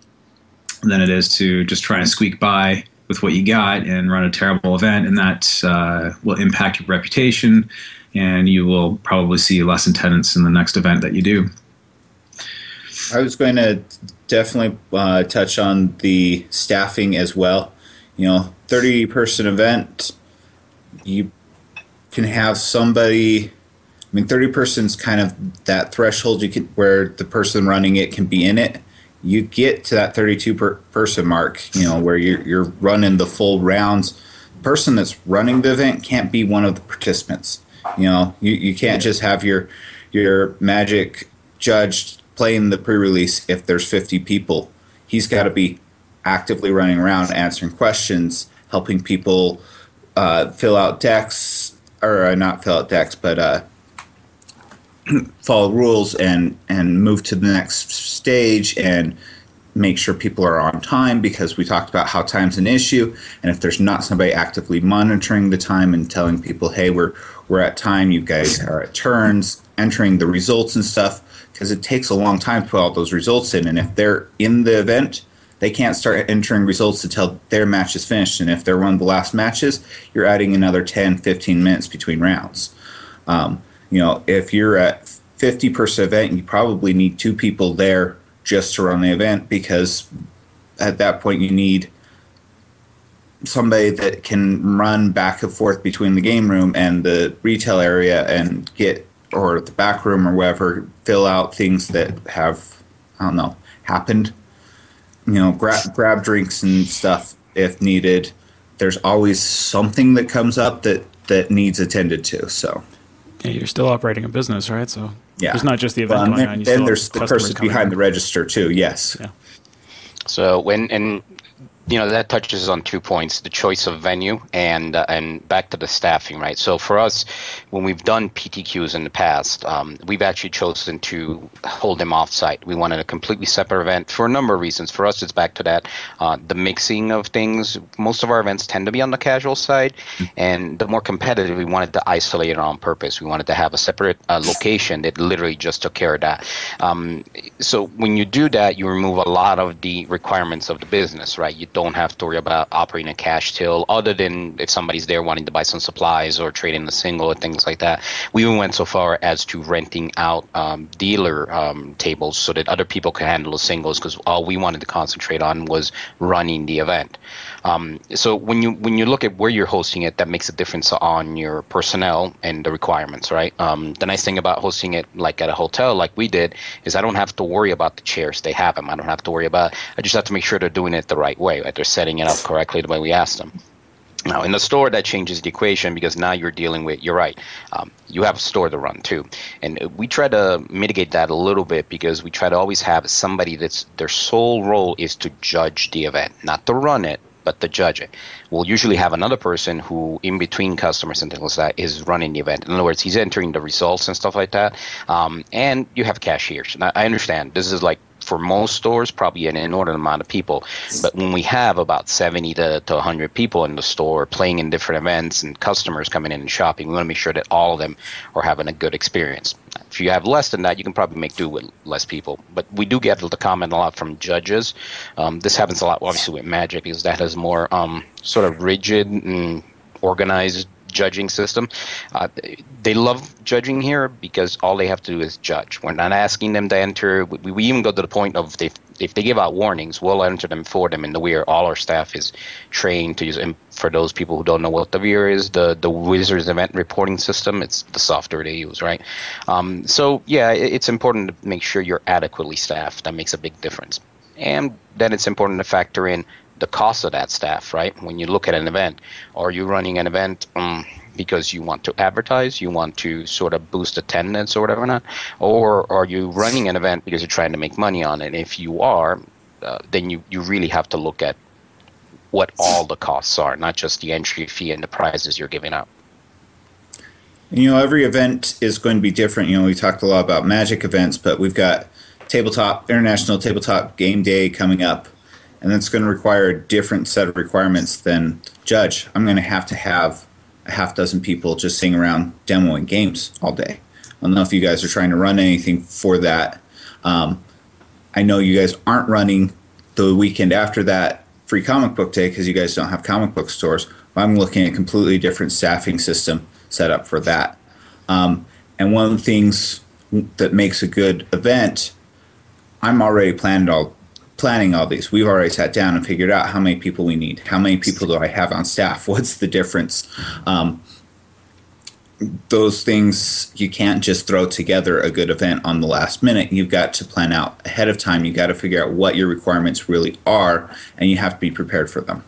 than it is to just try and squeak by with what you got and run a terrible event, and that uh, will impact your reputation, and you will probably see less attendance in the next event that you do. I was going to definitely uh, touch on the staffing as well. You know, 30 person event, you can have somebody. I mean, 30 persons kind of that threshold you can, where the person running it can be in it you get to that 32 per person mark, you know, where you're, you're running the full rounds. Person that's running the event can't be one of the participants. You know, you, you can't just have your your magic judge playing the pre-release if there's 50 people. He's got to be actively running around answering questions, helping people uh, fill out decks or uh, not fill out decks, but uh, follow rules and and move to the next stage and make sure people are on time because we talked about how time's an issue. And if there's not somebody actively monitoring the time and telling people hey we're we're at time you guys are at turns entering the results and stuff because it takes a long time to put all those results in. And if they're in the event they can't start entering results until their match is finished. And if they're one of the last matches you're adding another 10 15 minutes between rounds. Um, you know, if you're at 50 person event, you probably need two people there just to run the event because at that point you need somebody that can run back and forth between the game room and the retail area and get or the back room or wherever fill out things that have I don't know happened. You know, grab grab drinks and stuff if needed. There's always something that comes up that that needs attended to. So yeah, you're still operating a business, right? So yeah, there's not just the event well, going on. You then there's the person behind in. the register too. Yes. Yeah. So when and you know that touches on two points the choice of venue and uh, and back to the staffing right? So for us when we've done ptqs in the past um, we've actually chosen to hold them off site we wanted a completely separate event for a number of reasons. For us it's back to that uh, the mixing of things. Most of our events tend to be on the casual side and the more competitive we wanted to isolate it on purpose. We wanted to have a separate uh, location that literally just took care of that. Um, so when you do that you remove a lot of the requirements of the business right? You don't have to worry about operating a cash till other than if somebody's there wanting to buy some supplies or trade in a single or things like that. We even went so far as to renting out um, dealer um, tables so that other people could handle the singles because all we wanted to concentrate on was running the event. Um, so when you when you look at where you're hosting it, that makes a difference on your personnel and the requirements, right? Um, the nice thing about hosting it like at a hotel, like we did, is I don't have to worry about the chairs; they have them. I don't have to worry about. I just have to make sure they're doing it the right way, right? They're setting it up correctly the way we asked them. Now, in the store, that changes the equation because now you're dealing with, you're right, um, you have a store to run too. And we try to mitigate that a little bit because we try to always have somebody that's their sole role is to judge the event, not to run it, but the judge. We'll usually have another person who, in between customers and things like that, is running the event. In other words, he's entering the results and stuff like that. Um, and you have cashiers. Now, I understand this is like for most stores, probably an inordinate amount of people. But when we have about 70 to, to 100 people in the store playing in different events and customers coming in and shopping, we want to make sure that all of them are having a good experience. If you have less than that, you can probably make do with less people. But we do get the comment a lot from judges. Um, this happens a lot, obviously, with Magic, because that has more um, sort of rigid and organized judging system. Uh, they love judging here because all they have to do is judge. We're not asking them to enter. We, we even go to the point of they, if they give out warnings, we'll enter them for them in the WER. All our staff is trained to use. And for those people who don't know what the WER is, the the Wizards event reporting system. It's the software they use, right? Um, so yeah, it, it's important to make sure you're adequately staffed. That makes a big difference. And then it's important to factor in the cost of that staff, right? When you look at an event, are you running an event um, because you want to advertise, you want to sort of boost attendance or whatever not, or are you running an event because you're trying to make money on it? If you are, uh, then you, you really have to look at what all the costs are, not just the entry fee and the prizes you're giving out. You know, every event is going to be different. You know, we talked a lot about magic events, but we've got tabletop international tabletop game day coming up and that's going to require a different set of requirements than judge. I'm going to have to have a half dozen people just sitting around demoing games all day. I don't know if you guys are trying to run anything for that. Um, I know you guys aren't running the weekend after that free comic book day because you guys don't have comic book stores. I'm looking at a completely different staffing system set up for that. Um, and one of the things that makes a good event, I'm already planning all planning all these. We've already sat down and figured out how many people we need. How many people do I have on staff? What's the difference? Um, those things you can't just throw together a good event on the last minute. You've got to plan out ahead of time. You've got to figure out what your requirements really are, and you have to be prepared for them.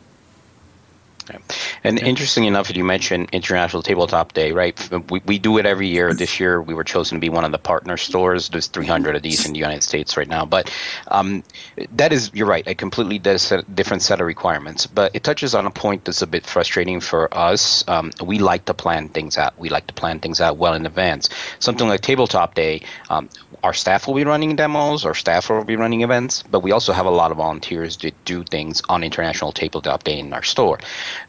And interesting enough, you mentioned International Tabletop Day, right? We, we do it every year. This year, we were chosen to be one of the partner stores. There's 300 of these in the United States right now. But um, that is, you're right, a completely different set of requirements. But it touches on a point that's a bit frustrating for us. Um, we like to plan things out. We like to plan things out well in advance. Something like Tabletop Day, um, our staff will be running demos, our staff will be running events, but we also have a lot of volunteers that do things on International Tabletop Day in our store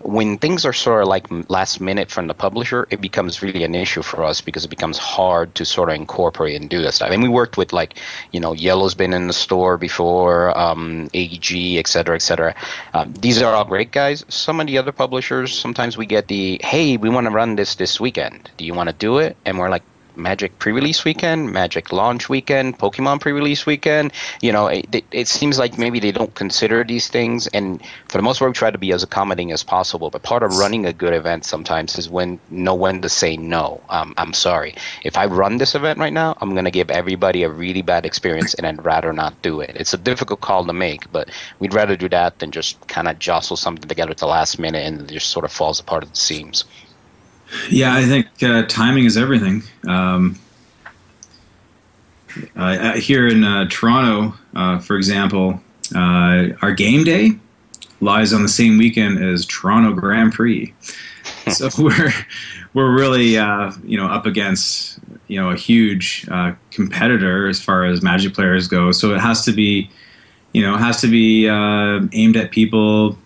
when things are sort of like last minute from the publisher, it becomes really an issue for us because it becomes hard to sort of incorporate and do that stuff. Mean, we worked with like, you know, Yellow's been in the store before, um, AEG, et cetera, et cetera. Um, these are all great guys. Some of the other publishers, sometimes we get the, hey, we want to run this this weekend. Do you want to do it? And we're like, Magic pre-release weekend, Magic launch weekend, Pokemon pre-release weekend. You know, it, it, seems like maybe they don't consider these things, and for the most part, we try to be as accommodating as possible. But part of running a good event sometimes is when know when to say no. Um, I'm sorry. If I run this event right now, I'm going to give everybody a really bad experience, and I'd rather not do it. It's a difficult call to make, but we'd rather do that than just kind of jostle something together at the last minute and it just sort of falls apart at the seams. Yeah, I think uh, timing is everything. Um, uh, here in uh, Toronto, uh, for example, uh, our game day lies on the same weekend as Toronto Grand Prix, so we're we're really uh, you know up against you know a huge competitor as far as Magic players go. So it has to be you know it has to be aimed at people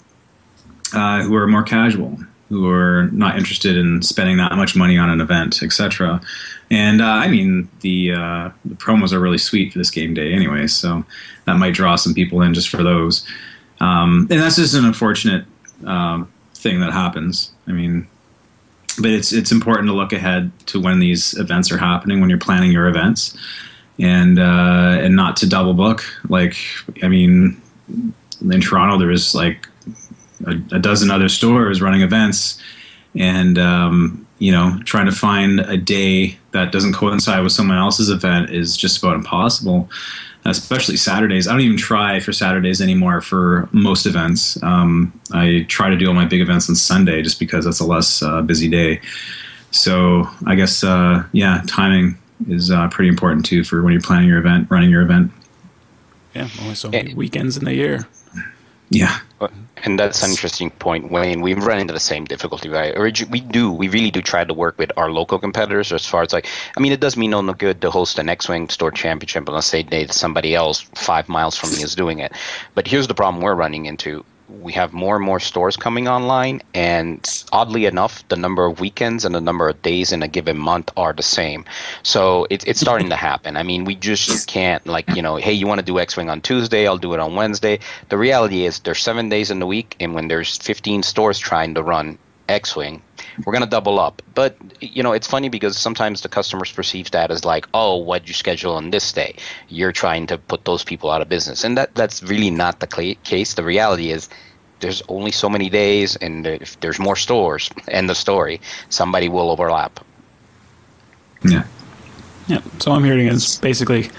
who are more casual who are not interested in spending that much money on an event, etc. And uh, I mean, the uh, the promos are really sweet for this game day, anyway. So that might draw some people in just for those. Um, and that's just an unfortunate um, thing that happens. I mean, but it's it's important to look ahead to when these events are happening when you're planning your events, and uh, and not to double book. Like, I mean, in Toronto, there was like a, a dozen other stores running events, and um, you know, trying to find a day that doesn't coincide with someone else's event is just about impossible. Especially Saturdays. I don't even try for Saturdays anymore for most events. Um, I try to do all my big events on Sunday just because that's a less uh, busy day. So I guess uh, yeah, timing is uh, pretty important too for when you're planning your event, running your event. Yeah, only so many weekends in the year. Yeah. And that's an interesting point, Wayne. We've run into the same difficulty, right? We do, we really do try to work with our local competitors as far as like, I mean, it does me no good to host an X-Wing Store Championship unless say they, somebody else five miles from me is doing it. But here's the problem we're running into we have more and more stores coming online, and oddly enough, the number of weekends and the number of days in a given month are the same. So it, it's starting to happen. I mean, we just can't like you know, hey, you want to do X Wing on Tuesday? I'll do it on Wednesday. The reality is there's seven days in the week, and when there's 15 stores trying to run X-wing, we're going to double up. But you know, it's funny because sometimes the customers perceive that as like, oh, what'd you schedule on this day? You're trying to put those people out of business, and that that's really not the case. The reality is. There's only so many days, and if there's more stores, end the story. Somebody will overlap. Yeah. Yeah. So I'm hearing is basically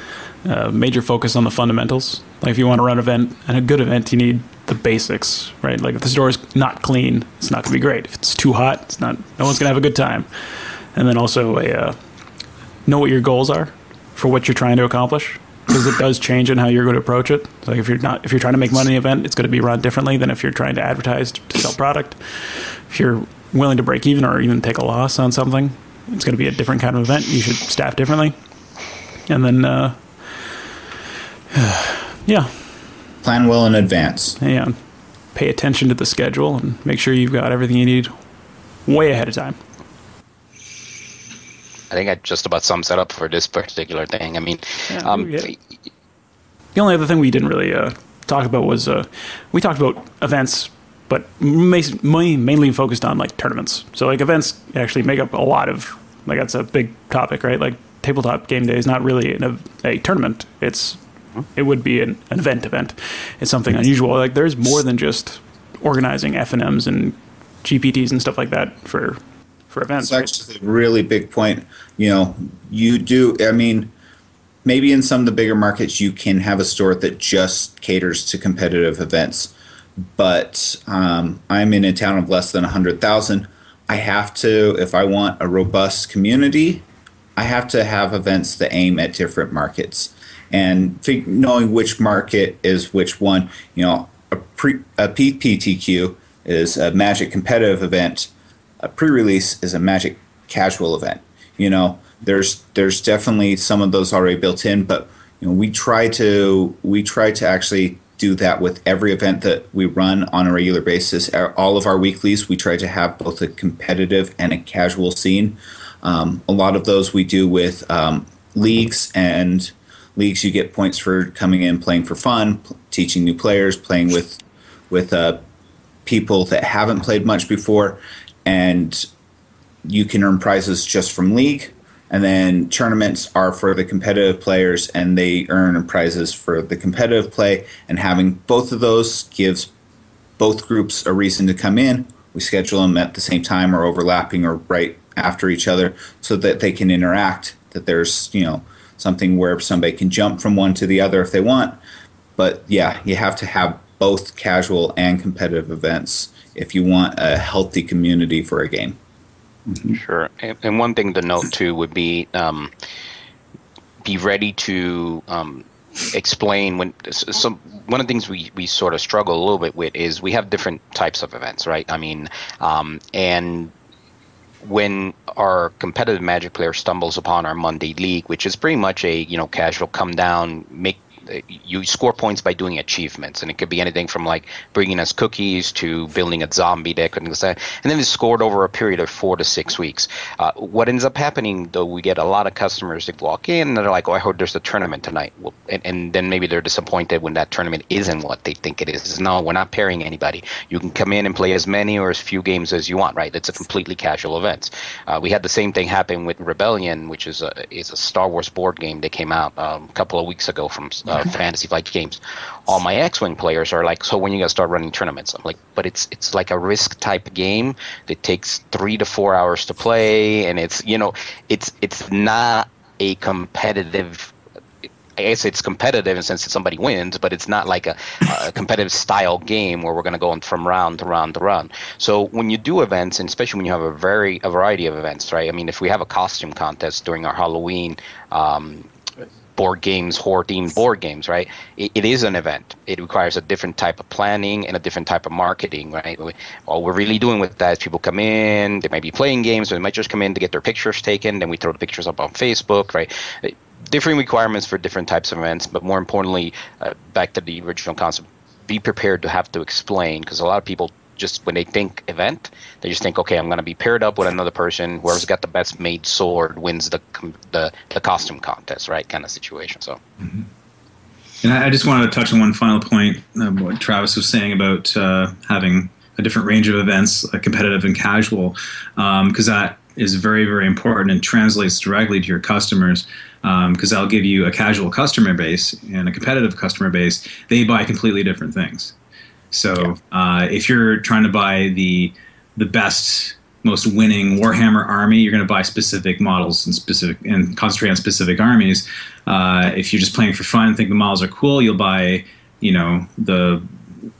uh, major focus on the fundamentals. Like if you want to run an event and a good event, you need the basics, right? Like if the store is not clean, it's not going to be great. If it's too hot, it's not. No one's going to have a good time. And then also a uh, know what your goals are for what you're trying to accomplish because it does change in how you're going to approach it. Like if you're not if you're trying to make money in the event, it's going to be run differently than if you're trying to advertise to sell product. If you're willing to break even or even take a loss on something, it's going to be a different kind of event. You should staff differently. And then, uh, yeah, plan well in advance. Yeah, pay attention to the schedule and make sure you've got everything you need way ahead of time. I think I just about sums it up for this particular thing. I mean, yeah, um, yeah. the only other thing we didn't really uh, talk about was uh, we talked about events, but mainly focused on like tournaments. So like events actually make up a lot of like that's a big topic, right? Like tabletop game day is not really a, a tournament. It's it would be an, an event event. It's something unusual. Like there's more than just organizing FNMs and GPTs and stuff like that for for events. That's actually a really big point. You know, you do. I mean, maybe in some of the bigger markets, you can have a store that just caters to competitive events. But um, I'm in a town of less than hundred thousand. I have to, if I want a robust community, I have to have events that aim at different markets and knowing which market is which one. You know, a, pre, a PPTQ is a Magic competitive event. A pre-release is a Magic casual event. You know, there's there's definitely some of those already built in, but you know, we try to we try to actually do that with every event that we run on a regular basis. All of our weeklies, we try to have both a competitive and a casual scene. Um, a lot of those we do with um, leagues and leagues you get points for coming in playing for fun teaching new players playing with with uh, people that haven't played much before and you can earn prizes just from league. And then tournaments are for the competitive players and they earn prizes for the competitive play. And having both of those gives both groups a reason to come in. We schedule them at the same time or overlapping or right after each other so that they can interact that there's you know something where somebody can jump from one to the other if they want. But yeah, you have to have both casual and competitive events if you want a healthy community for a game. Mm-hmm. Sure. And, and, one thing to note too would be um, be ready to um, explain when some one of the things we, we sort of struggle a little bit with is we have different types of events, right? I mean, um, and when our competitive Magic player stumbles upon our Monday League, which is pretty much a you know casual come down, make you score points by doing achievements, and it could be anything from like bringing us cookies to building a zombie deck and that. And then it's scored over a period of four to six weeks. Uh, what ends up happening, though, we get a lot of customers that walk in and they're like, "Oh, I heard there's a tournament tonight," well, and, and then maybe they're disappointed when that tournament isn't what they think it is. No, we're not pairing anybody. You can come in and play as many or as few games as you want. Right? It's a completely casual event. Uh, we had the same thing happen with Rebellion, which is a is a Star Wars board game that came out um, a couple of weeks ago from. Uh, Fantasy Flight games. All my X-wing players are like, so when you gonna start running tournaments? I'm like, but it's it's like a risk type game that takes three to four hours to play, and it's you know, it's it's not a competitive I guess it's competitive in the sense that somebody wins, but it's not like a, a competitive style game where we're going to go from round to round to round. So when you do events, and especially when you have a very a variety of events, right? I mean, if we have a costume contest during our Halloween um, board games, themed board games, right? It, it is an event. It requires a different type of planning and a different type of marketing, right? All we're really doing with that is people come in, they might be playing games, or they might just come in to get their pictures taken, then we throw the pictures up on Facebook, right? Different requirements for different types of events, but more importantly, uh, back to the original concept, be prepared to have to explain because a lot of people just when they think event, they just think, okay, I'm going to be paired up with another person. Whoever's got the best made sword wins the the, the costume contest, right? Kind of situation. So. Mm-hmm. And I just wanted to touch on one final point of what Travis was saying about uh, having a different range of events, like competitive and casual, because um, that is very, very important and translates directly to your customers. Because um, I'll give you a casual customer base and a competitive customer base. They buy completely different things. So uh, if you're trying to buy the the best, most winning Warhammer army, you're going to buy specific models and specific and concentrate on specific armies. Uh, if you're just playing for fun, and think the models are cool, you'll buy you know the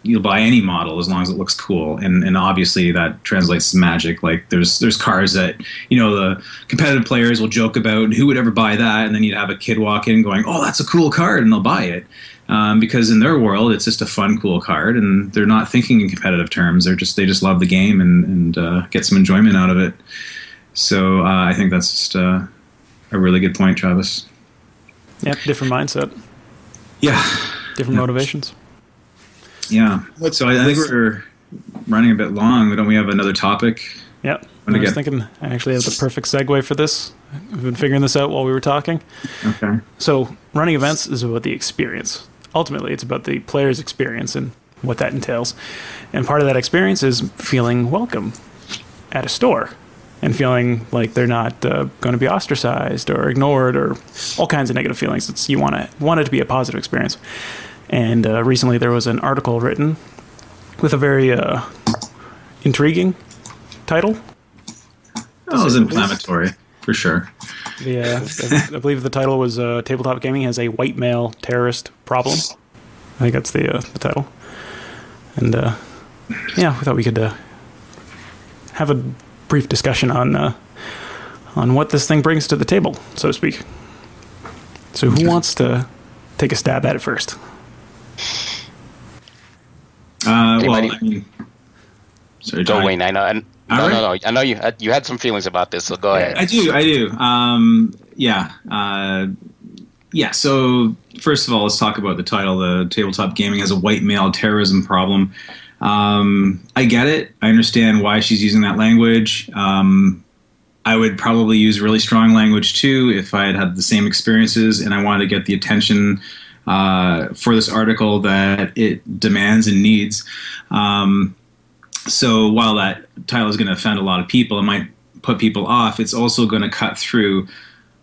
you'll buy any model as long as it looks cool. And and obviously that translates to magic. Like there's there's cars that you know the competitive players will joke about who would ever buy that and then you'd have a kid walk in going oh that's a cool card and they'll buy it um, because in their world it's just a fun, cool card, and they're not thinking in competitive terms. They're just they just love the game and and uh, get some enjoyment out of it. So uh, I think that's just uh, a really good point, Travis. Yeah, different mindset. Yeah, different yeah. motivations. Yeah. So I, I think we're running a bit long. Don't we have another topic? Yep. I was thinking I actually have the perfect segue for this. I've been figuring this out while we were talking. Okay. So running events is about the experience ultimately it's about the player's experience and what that entails. And part of that experience is feeling welcome at a store and feeling like they're not uh, going to be ostracized or ignored or all kinds of negative feelings. It's, you want to want it to be a positive experience. And uh, recently there was an article written with a very uh, intriguing title. That was inflammatory, for sure. Yeah, I, I believe the title was uh, "Tabletop Gaming has a white male terrorist problem." I think that's the uh, the title. And uh, yeah, we thought we could uh, have a brief discussion on uh, on what this thing brings to the table, so to speak. So, who wants to take a stab at it first? Uh, well, I mean, sorry, Go, Wayne. I know. No, right. no, no. I know you had, you had some feelings about this, so go ahead. I do, I do. Um, yeah, uh, yeah. So first of all, let's talk about the title. The tabletop gaming has a white male terrorism problem. Um, I get it. I understand why she's using that language. Um, I would probably use really strong language too if I had had the same experiences and I wanted to get the attention uh, for this article that it demands and needs. Um, so while that title is going to offend a lot of people, it might put people off. It's also going to cut through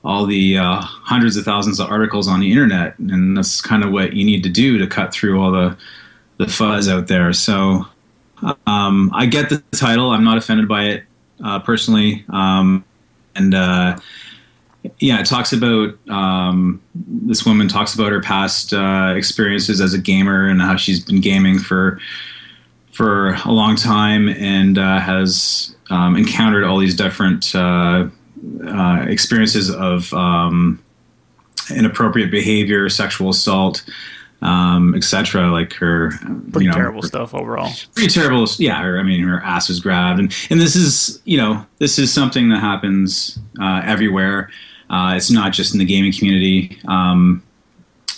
all the uh, hundreds of thousands of articles on the internet, and that's kind of what you need to do to cut through all the the fuzz out there. So um, I get the title. I'm not offended by it uh, personally, um, and uh, yeah, it talks about um, this woman talks about her past uh, experiences as a gamer and how she's been gaming for for a long time and uh, has um, encountered all these different uh, uh, experiences of um, inappropriate behavior, sexual assault, um, etc. Like her, pretty you know, terrible her, stuff overall. Pretty terrible. Yeah, her, I mean, her ass was grabbed, and and this is you know this is something that happens uh, everywhere. Uh, it's not just in the gaming community. Um,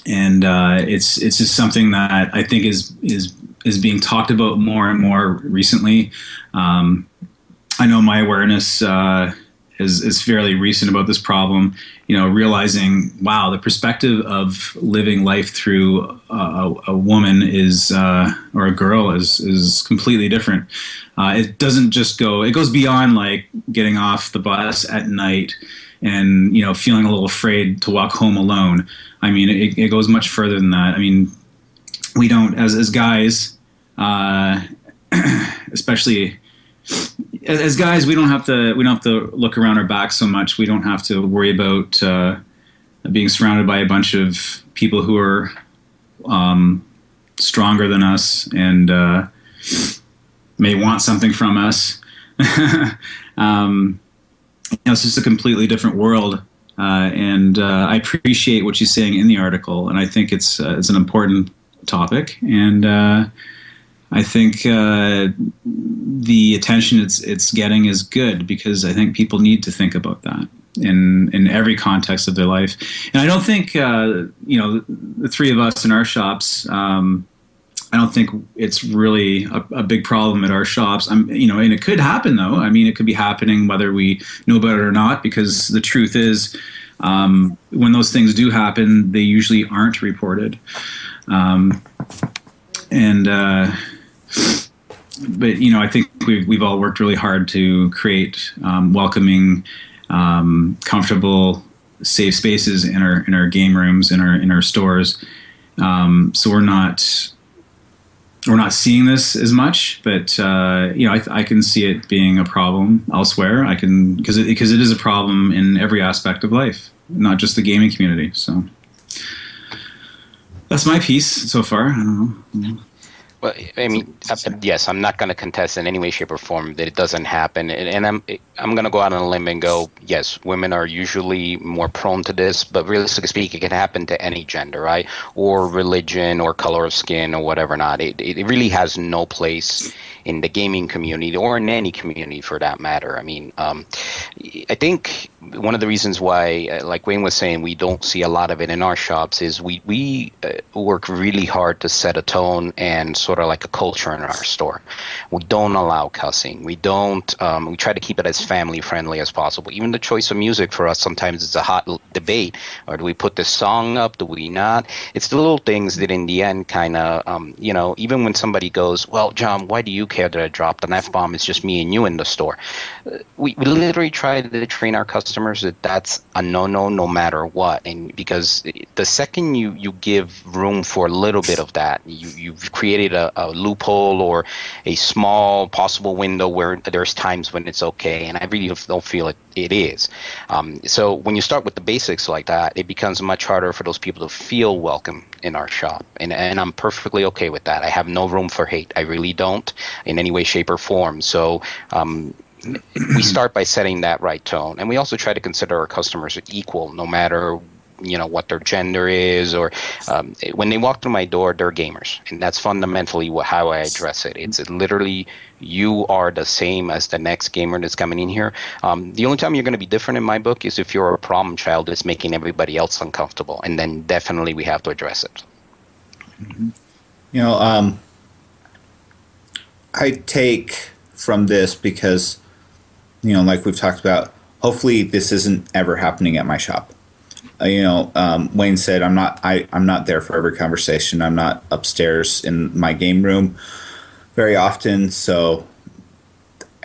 and uh, it's it's just something that I think is is is being talked about more and more recently. Um, I know my awareness uh, is is fairly recent about this problem. You know, realizing wow, the perspective of living life through a, a woman is uh, or a girl is is completely different. Uh, it doesn't just go; it goes beyond like getting off the bus at night and you know feeling a little afraid to walk home alone. I mean, it, it goes much further than that. I mean, we don't as as guys, uh, especially as, as, guys, we don't have to we don't have to look around our back so much. We don't have to worry about uh, being surrounded by a bunch of people who are um, stronger than us and uh, may want something from us. um, you know, it's just a completely different world Uh, and uh, I appreciate what she's saying in the article, and I think it's uh, it's an important topic, and uh, I think uh, the attention it's it's getting is good because I think people need to think about that in in every context of their life, and I don't think uh, you know the three of us in our shops. Um, I don't think it's really a, a, big problem at our shops. I'm, you know, and it could happen though. I mean, it could be happening whether we know about it or not. Because the truth is, um, when those things do happen, they usually aren't reported. Um, and uh, but you know, I think we've we've all worked really hard to create um, welcoming, um, comfortable, safe spaces in our in our game rooms in our in our stores. Um, so we're not we're not seeing this as much, but uh, you know, I, I, can see it being a problem elsewhere. I can because it, because it is a problem in every aspect of life, not just the gaming community. So that's my piece so far. I don't know. Well, I mean, yes, I'm not going to contest in any way, shape, or form that it doesn't happen, and, and I'm I'm going to go out on a limb and go, yes, women are usually more prone to this, but realistically speaking, it can happen to any gender, right, or religion, or color of skin, or whatever. Not it, it really has no place in the gaming community or in any community for that matter. I mean, um, I think one of the reasons why, uh, like Wayne was saying, we don't see a lot of it in our shops is we we uh, work really hard to set a tone and sort of like a culture in our store. We don't allow cussing. We don't. Um, we try to keep it as family friendly as possible. Even the choice of music for us sometimes it's a hot debate. Or do we put this song up? Do we not? It's the little things that in the end kind of um, you know even when somebody goes, well, John, why do you care that I dropped an f bomb? It's just me and you in the store. Uh, we, we literally try to train our customers customers that that's a no-no no matter what. And because the second you you give room for a little bit of that you you've created a, a loophole or a small possible window where there's times when it's okay and i really don't feel it it is. Um, so when you start with the basics like that it becomes much harder for those people to feel welcome in our shop. And, and i'm perfectly okay with that. I have no room for hate. I really don't in any way shape or form. So um, we start by setting that right tone, and we also try to consider our customers equal, no matter you know what their gender is or um, when they walk through my door they're gamers. And that's fundamentally how i address it. It's literally you are the same as the next gamer that's coming in here. Um, the only time you're going to be different in my book is if you're a problem child that's making everybody else uncomfortable. And then definitely we have to address it. You know um, i take from this because you know, like we've talked about, hopefully this isn't ever happening at my shop. Uh, you know, um, Wayne said I'm not I, I'm not there for every conversation. I'm not upstairs in my game room very often, so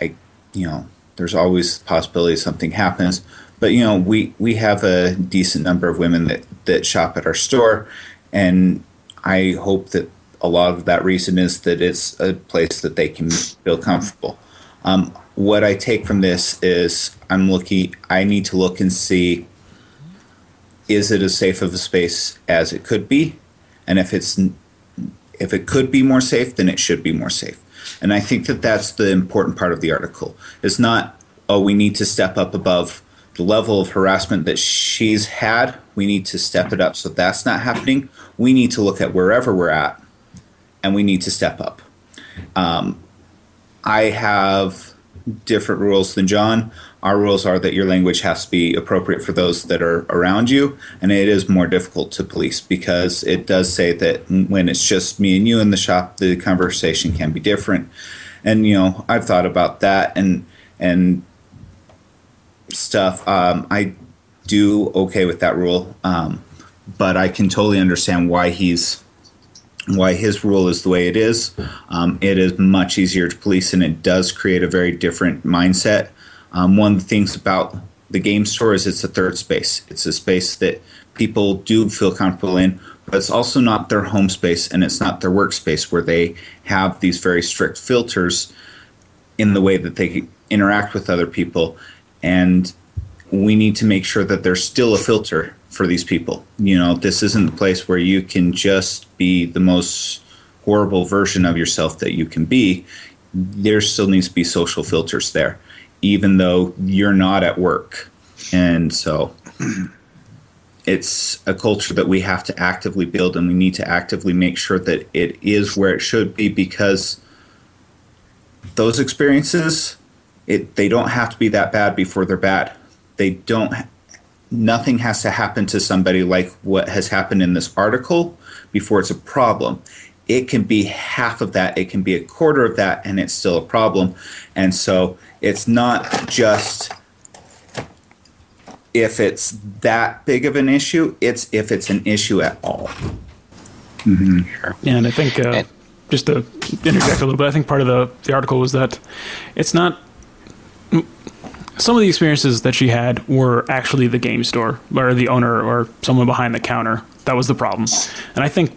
I you know, there's always the possibility something happens. But you know, we we have a decent number of women that that shop at our store, and I hope that a lot of that reason is that it's a place that they can feel comfortable. Um, what I take from this is I'm looking. I need to look and see is it as safe of a space as it could be, and if it's if it could be more safe, then it should be more safe. And I think that that's the important part of the article. It's not oh we need to step up above the level of harassment that she's had. We need to step it up so that's not happening. We need to look at wherever we're at, and we need to step up. Um, I have different rules than John. Our rules are that your language has to be appropriate for those that are around you, and it is more difficult to police because it does say that when it's just me and you in the shop, the conversation can be different. And you know, I've thought about that and and stuff. Um, I do okay with that rule, um, but I can totally understand why he's why his rule is the way it is. Um, it is much easier to police, and it does create a very different mindset. Um, one of the things about the game store is it's a third space. It's a space that people do feel comfortable in, but it's also not their home space and it's not their workspace where they have these very strict filters in the way that they interact with other people. And we need to make sure that there's still a filter for these people. You know, this isn't the place where you can just be the most horrible version of yourself that you can be. There still needs to be social filters there, even though you're not at work. And so it's a culture that we have to actively build and we need to actively make sure that it is where it should be because those experiences it they don't have to be that bad before they're bad. They don't nothing has to happen to somebody like what has happened in this article before it's a problem. It can be half of that, it can be a quarter of that, and it's still a problem. And so it's not just if it's that big of an issue, it's if it's an issue at all. Mm-hmm. Sure. Yeah, and I think uh, just to interject a little bit, I think part of the, the article was that it's not some of the experiences that she had were actually the game store or the owner or someone behind the counter. That was the problem. And I think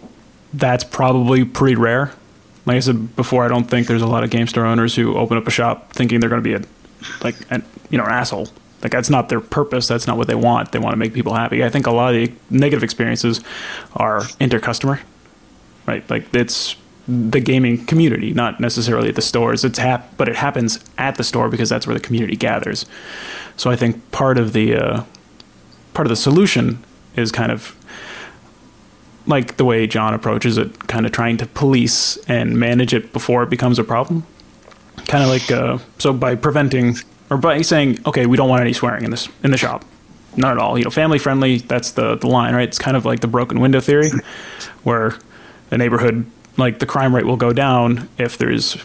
that's probably pretty rare. Like I said before, I don't think there's a lot of game store owners who open up a shop thinking they're going to be a like an, you know an asshole. Like that's not their purpose. That's not what they want. They want to make people happy. I think a lot of the negative experiences are inter-customer, right? Like it's the gaming community, not necessarily at the stores. It's hap- but it happens at the store because that's where the community gathers. So I think part of the uh, part of the solution is kind of like the way John approaches it, kind of trying to police and manage it before it becomes a problem. Kind of like uh, so by preventing or by saying, okay, we don't want any swearing in this in the shop, not at all. You know, family friendly. That's the the line, right? It's kind of like the broken window theory, where the neighborhood like the crime rate will go down if there's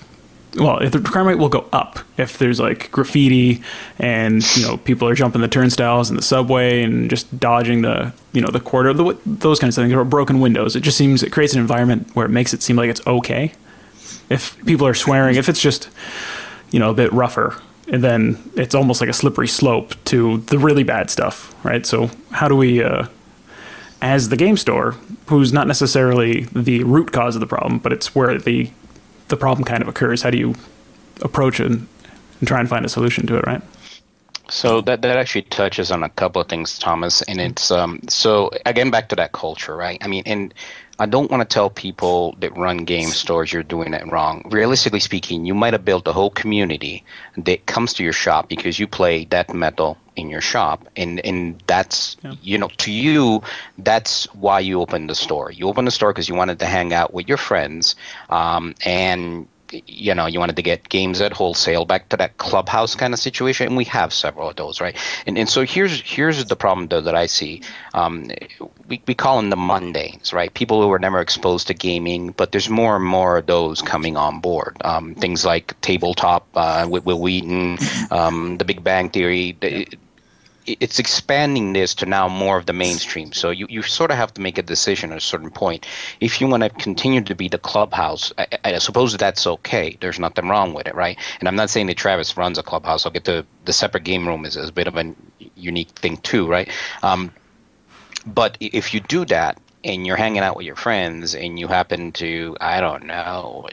well, if the crime rate will go up if there's like graffiti and you know people are jumping the turnstiles in the subway and just dodging the you know the quarter the, those kinds of things or broken windows. It just seems it creates an environment where it makes it seem like it's okay if people are swearing. If it's just you know a bit rougher, and then it's almost like a slippery slope to the really bad stuff, right? So how do we uh, as the game store, who's not necessarily the root cause of the problem, but it's where the the problem kind of occurs. How do you approach it and, and try and find a solution to it, right? So that that actually touches on a couple of things, Thomas, and it's um so again back to that culture, right? I mean, and I don't want to tell people that run game stores you're doing it wrong. Realistically speaking, you might have built a whole community that comes to your shop because you play death metal in your shop, and and that's yeah. you know to you that's why you opened the store. You opened the store because you wanted to hang out with your friends, um, and you know you wanted to get games at wholesale back to that clubhouse kind of situation and we have several of those right? And, and so here's here's the problem though that i see. Um, we, we call them the mundanes right? People who were never exposed to gaming but there's more and more of those coming on board. Um, things like tabletop uh, with Wil Wheaton um, the big bang theory the, it's expanding this to now more of the mainstream. So you, you sort of have to make a decision at a certain point. If you want to continue to be the clubhouse, I, I, suppose that's okay. There's nothing wrong with it, right? And I'm not saying that Travis runs a clubhouse. I'll get to the separate game room is, a bit of a unique thing too, right? Um, but if you do that and you're hanging out with your friends and you happen to, I don't know,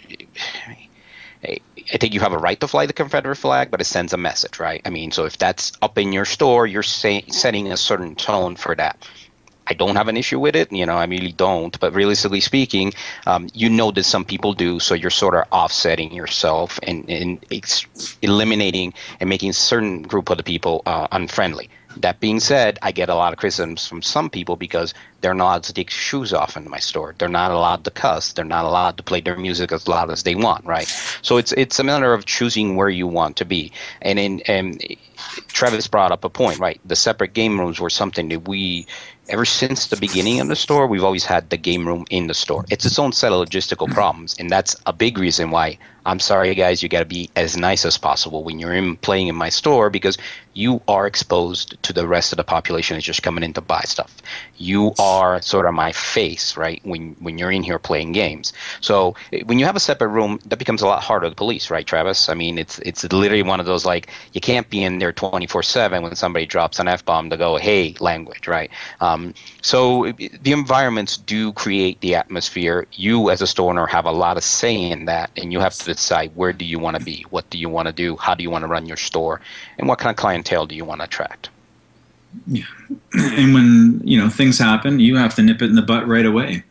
I think you have a right to fly the Confederate flag, but it sends a message, right? I mean, so if that's up in your store, you're say, setting a certain tone for that. I don't have an issue with it, you know, I really don't. But realistically speaking, um, you know that some people do, so you're sort of offsetting yourself and, and eliminating and making certain group of the people uh, unfriendly. That being said, I get a lot of criticisms from some people because they're not allowed to take shoes off in my store. They're not allowed to cuss. They're not allowed to play their music as loud as they want, right? So it's it's a matter of choosing where you want to be. And in and Travis brought up a point, right? The separate game rooms were something that we ever since the beginning of the store, we've always had the game room in the store. It's its own set of logistical problems, and that's a big reason why I'm sorry, guys, you got to be as nice as possible when you're in playing in my store because you are exposed to the rest of the population that's just coming in to buy stuff. You are sort of my face, right? When when you're in here playing games. So eh, when you have a separate room, that becomes a lot harder to police, right, Travis? I mean, it's it's literally one of those like you can't be in there 24/7 when somebody drops an f bomb to go, hey, language, right? Um, so eh, the environments do create the atmosphere. You as a store owner have a lot of say in that, and you have to decide where do you want to be, what do you want to do, how do you want to run your store, and what kind of clientele do you want to attract. Yeah, and when you know things happen, you have to nip it in the butt right away.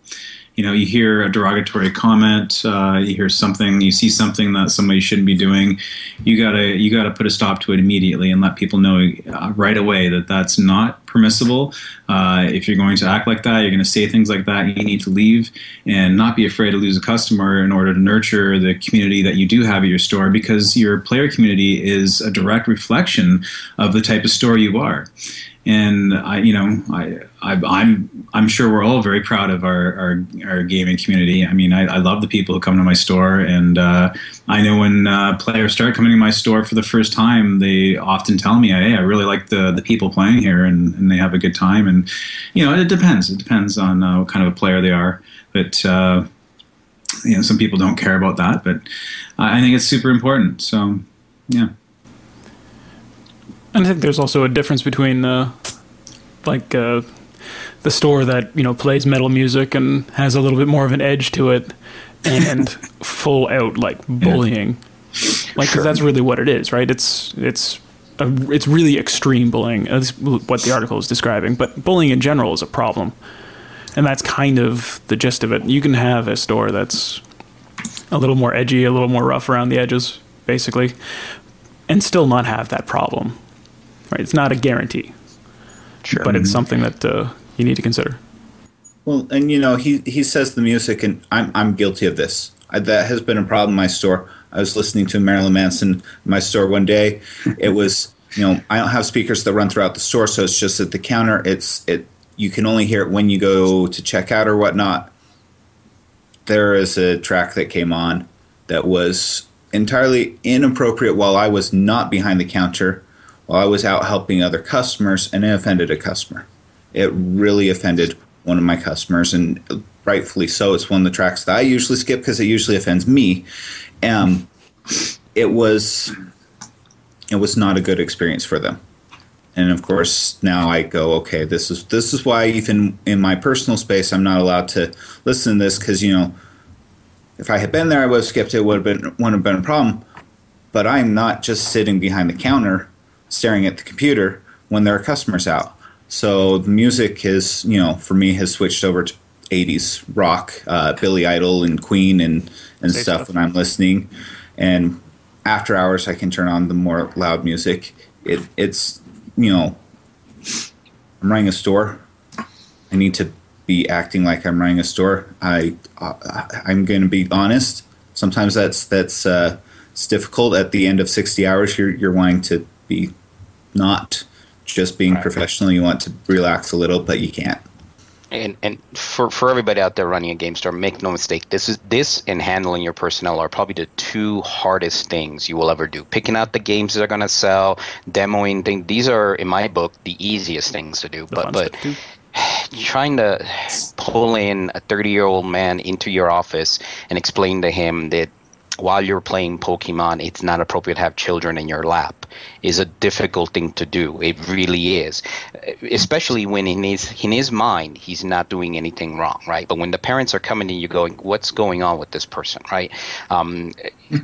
You know you hear a derogatory comment, uh, you hear something, you see something that somebody shouldn't be doing, you gotta you gotta put a stop to it immediately and let people know uh, right away that that's not permissible. Uh, if you're going to act like that, you're going to say things like that, you need to leave and not be afraid to lose a customer in order to nurture the community that you do have at your store because your player community is a direct reflection of the type of store you are and I, you know, I, I, am I'm, I'm sure we're all very proud of our, our, our gaming community. I mean, I, I, love the people who come to my store, and uh, I know when uh, players start coming to my store for the first time, they often tell me, "Hey, I really like the the people playing here, and, and they have a good time." And you know, it depends. It depends on uh, what kind of a player they are, but. Uh, you know, some people don't care about that, but I think it's super important. So, yeah. And I think there's also a difference between, uh, like, uh, the store that you know plays metal music and has a little bit more of an edge to it, and full out like bullying, like because that's really what it is, right? It's it's a, it's really extreme bullying. That's what the article is describing. But bullying in general is a problem, and that's kind of the gist of it. You can have a store that's a little more edgy, a little more rough around the edges, basically, and still not have that problem right? It's not a guarantee, sure. but it's mm-hmm. something that uh, you need to consider. Well, and you know, he he says the music, and I'm I'm guilty of this. I, that has been a problem in my store. I was listening to Marilyn Manson in my store one day. It was you know I don't have speakers that run throughout the store, so it's just at the counter. It's it you can only hear it when you go to check out or whatnot. There is a track that came on that was entirely inappropriate while I was not behind the counter while I was out helping other customers, and it offended a customer. It really offended one of my customers, and rightfully so. It's one of the tracks that I usually skip because it usually offends me. Um, it was it was not a good experience for them. And of course, now I go, okay, this is this is why even in my personal space, I'm not allowed to listen to this because you know, if I had been there, I would have skipped it. Would have been would have been a problem. But I'm not just sitting behind the counter staring at the computer when there are customers out. So the music is, you know, for me has switched over to 80s rock, uh, Billy Idol and Queen and, and stuff when I'm listening. And after hours, I can turn on the more loud music. It, it's, you know, I'm running a store. I need to be acting like I'm running a store. I, uh, I'm going to be honest. Sometimes that's, that's, uh, it's difficult at the end of 60 hours. You're, you're wanting to be not just being right. professional. You want to relax a little, but you can't. And and for, for everybody out there running a game store, make no mistake. This is this and handling your personnel are probably the two hardest things you will ever do. Picking out the games that are going to sell, demoing things. These are, in my book, the easiest things to do. The but but trying to pull in a 30 year old man into your office and explain to him that while you're playing Pokemon, it's not appropriate to have children in your lap is a difficult thing to do. It really is, especially when in his in his mind he's not doing anything wrong, right? But when the parents are coming in, you're going, "What's going on with this person?" Right? Um,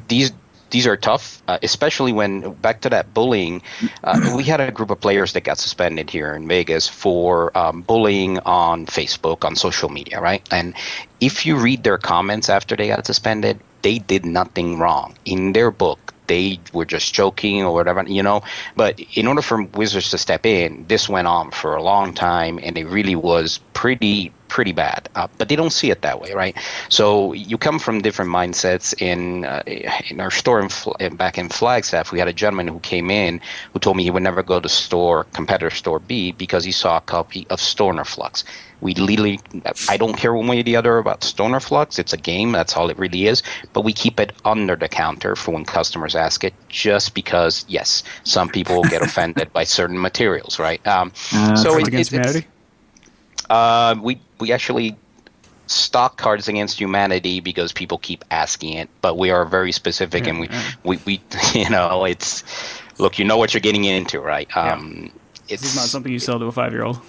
these these are tough, uh, especially when back to that bullying. Uh, we had a group of players that got suspended here in Vegas for um, bullying on Facebook, on social media, right? And if you read their comments after they got suspended, they did nothing wrong in their book they were just joking or whatever, you know. But in order for Wizards to step in, this went on for a long time, and it really was pretty pretty bad. Uh, but they don't see it that way, right? So you come from different mindsets. In uh, in our store in, back in Flagstaff, we had a gentleman who came in who told me he would never go to store competitor store B because he saw a copy of Stoner Fluxx. We literally, I don't care one way or the other about Stoner Fluxx. It's a game. That's all it really is. But we keep it under the counter for when customers ask it, just because, yes, some people get offended by certain materials, right? Um, uh, so it, against it, humanity. Uh, we we actually stock cards against humanity because people keep asking it, but we are very specific yeah, and we, yeah. we, we, you know, it's, look, you know what you're getting into, right? Um, yeah. It's, it's not something you sell to a five year old.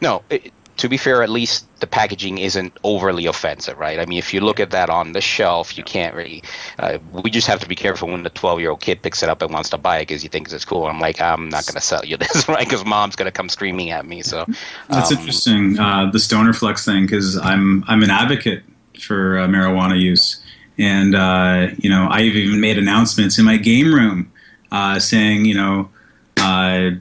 No, it, to be fair, at least the packaging isn't overly offensive, right? I mean, if you look at that on the shelf, you can't really. Uh, we just have to be careful when the 12 year old kid picks it up and wants to buy it because he thinks it's cool. I'm like, I'm not going to sell you this, right? Because mom's going to come screaming at me. So that's um, interesting, uh, the Stoner Fluxx thing, because I'm I'm an advocate for uh, marijuana use, and uh, you know, I've even made announcements in my game room uh, saying, you know. Uh,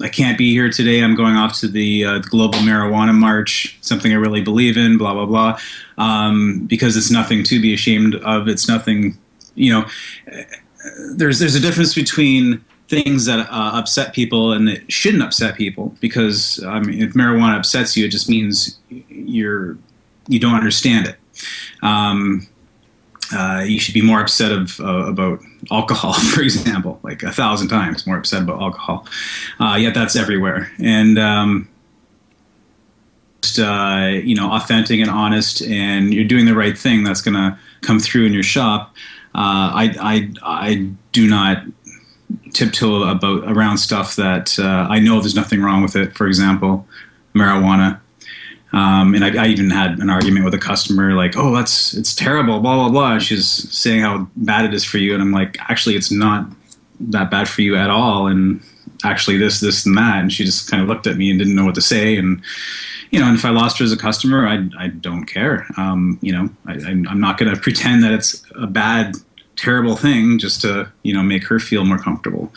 I can't be here today. I'm going off to the uh, Global Marijuana March, something I really believe in, blah, blah, blah, um, because it's nothing to be ashamed of. It's nothing, you know, there's, there's a difference between things that uh, upset people and that shouldn't upset people because I mean, if marijuana upsets you, it just means you're, you don't understand it. Um, uh, you should be more upset of, uh, about alcohol, for example, like a thousand times more upset about alcohol. Uh, yet that's everywhere, and um, just, uh, you know, authentic and honest, and you're doing the right thing. That's going to come through in your shop. Uh, I, I, I do not tiptoe about around stuff that uh, I know there's nothing wrong with it. For example, marijuana. Um, and I, I, even had an argument with a customer, like, "Oh, that's it's terrible," blah blah blah. She's saying how bad it is for you, and I'm like, "Actually, it's not that bad for you at all." And actually, this, this, and that. And she just kind of looked at me and didn't know what to say. And you know, and if I lost her as a customer, I, I don't care. Um, you know, I, I'm not going to pretend that it's a bad, terrible thing just to you know make her feel more comfortable.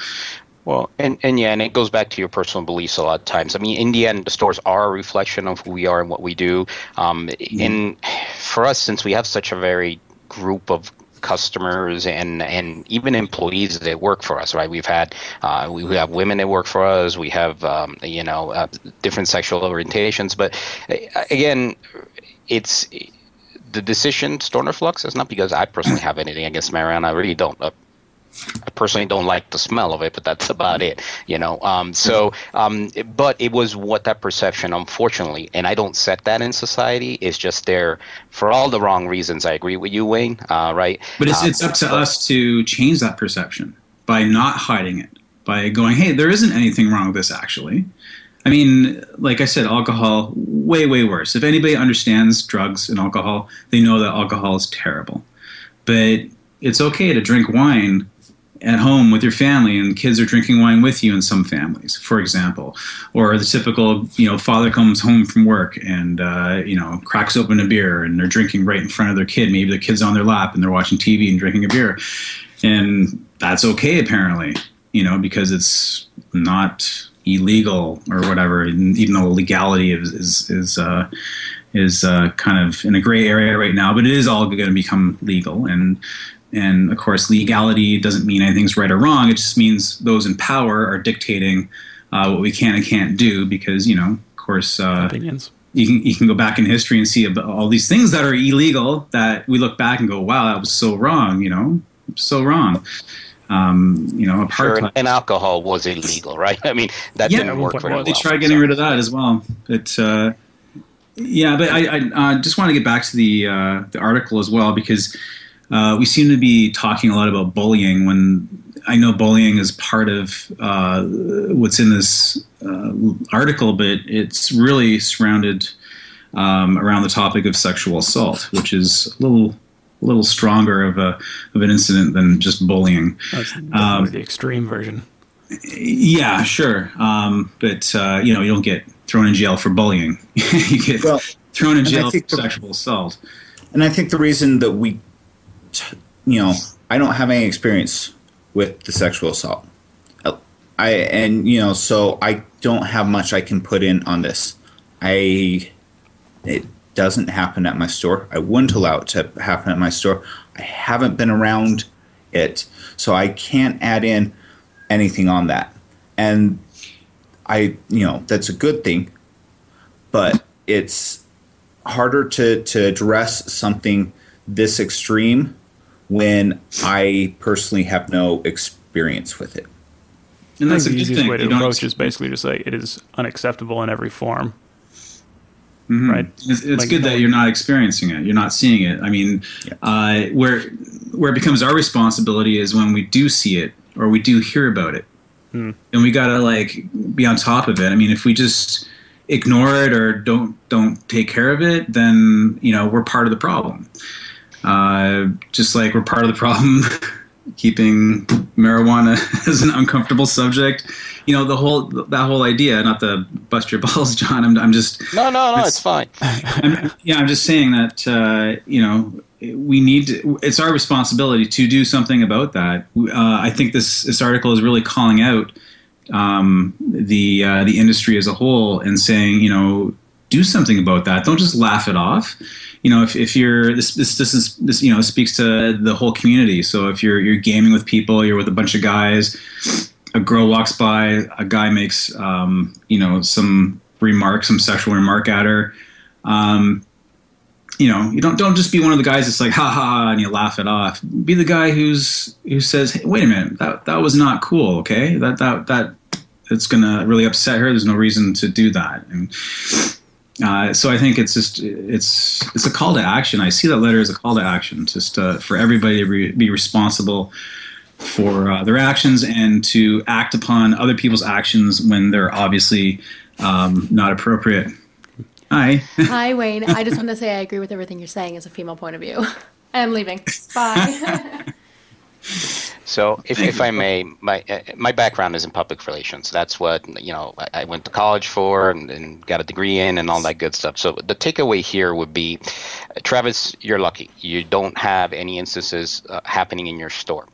Well, and, and yeah, and it goes back to your personal beliefs a lot of times. I mean, in the end, the stores are a reflection of who we are and what we do. Um, mm-hmm. And for us, since we have such a very group of customers and and even employees that work for us right we've had uh, we have women that work for us we have um, you know uh, different sexual orientations but uh, again it's the decision Stoner Fluxx is not because i personally have anything against marijuana i really don't uh, I personally don't like the smell of it, but that's about it, you know. Um, so, um, but it was what that perception, unfortunately, and I don't set that in society. Is just there for all the wrong reasons. I agree with you, Wayne. Uh, right? But it's um, it's up to us to change that perception by not hiding it, by going, "Hey, there isn't anything wrong with this, actually." I mean, like I said, alcohol way way worse. If anybody understands drugs and alcohol, they know that alcohol is terrible. But it's okay to drink wine at home with your family and kids are drinking wine with you in some families for example. Or the typical you know father comes home from work and uh, you know cracks open a beer and they're drinking right in front of their kid. Maybe the kid's on their lap and they're watching tv and drinking a beer. And that's okay apparently you know because it's not illegal or whatever. Even though legality is is, is uh, is uh, kind of in a gray area right now, but it is all going to become legal. And and of course, legality doesn't mean anything's right or wrong. It just means those in power are dictating uh, what we can and can't do because, you know, of course, uh, opinions. You can, you can go back in history and see all these things that are illegal that we look back and go, wow, that was so wrong, you know, so wrong. Um, you know, sure, and alcohol was illegal, right? I mean, that yeah, didn't work very well. They tried getting so. rid of that as well, but uh, yeah, but I, I uh, just want to get back to the uh, the article as well because uh, we seem to be talking a lot about bullying when I know bullying is part of uh, what's in this uh, article, but it's really surrounded um, around the topic of sexual assault, which is a little a little stronger of a of an incident than just bullying. That's um, the extreme version. Yeah, sure, um, but uh, you know you don't get thrown in jail for bullying. you get well, thrown in jail for sexual assault. And I think the reason that we you know, I don't have any experience with the sexual assault. I and you know, so I don't have much I can put in on this. I it doesn't happen at my store. I wouldn't allow it to happen at my store. I haven't been around it, so I can't add in anything on that. And I, you know, that's a good thing, but it's harder to to address something this extreme when I personally have no experience with it. And that's the easiest way to approach is basically to say it is unacceptable in every form. Mm-hmm. Right. It's, it's like, good that you're not experiencing it. You're not seeing it. I mean, yeah. uh, where where it becomes our responsibility is when we do see it or we do hear about it, hmm. and we gotta like be on top of it. I mean, if we just ignore it or don't don't take care of it, then you know we're part of the problem. Uh, just like we're part of the problem keeping marijuana as an uncomfortable subject. You know, the whole that whole idea. Not to bust your balls, John. I'm, I'm just no, no, no. It's, it's fine. I'm, yeah, I'm just saying that uh, you know we need. To, it's our responsibility to do something about that. Uh, I think this this article is really calling out um, the uh, the industry as a whole and saying, you know, do something about that. Don't just laugh it off. You know, if, if you're this this this is this you know speaks to the whole community. So if you're you're gaming with people, you're with a bunch of guys. A girl walks by, a guy makes um, you know some remark, some sexual remark at her. Um, you know, you don't don't just be one of the guys that's like ha ha, and you laugh it off. Be the guy who's who says, hey, "Wait a minute, that that was not cool." Okay, that that that it's gonna really upset her. There's no reason to do that. And uh, so I think it's just it's it's a call to action. I see that letter as a call to action, just uh, for everybody to re- be responsible for uh, their actions and to act upon other people's actions when they're obviously um, not appropriate. Hi. Hi, Wayne. I just want to say I agree with everything you're saying as a female point of view. I'm leaving. Bye. So, if, if I may, my uh, my background is in public relations. That's what you know I, went to college for and, and, got a degree in and all that good stuff. So the takeaway here would be, Travis, you're lucky. You don't have any instances uh, happening in your store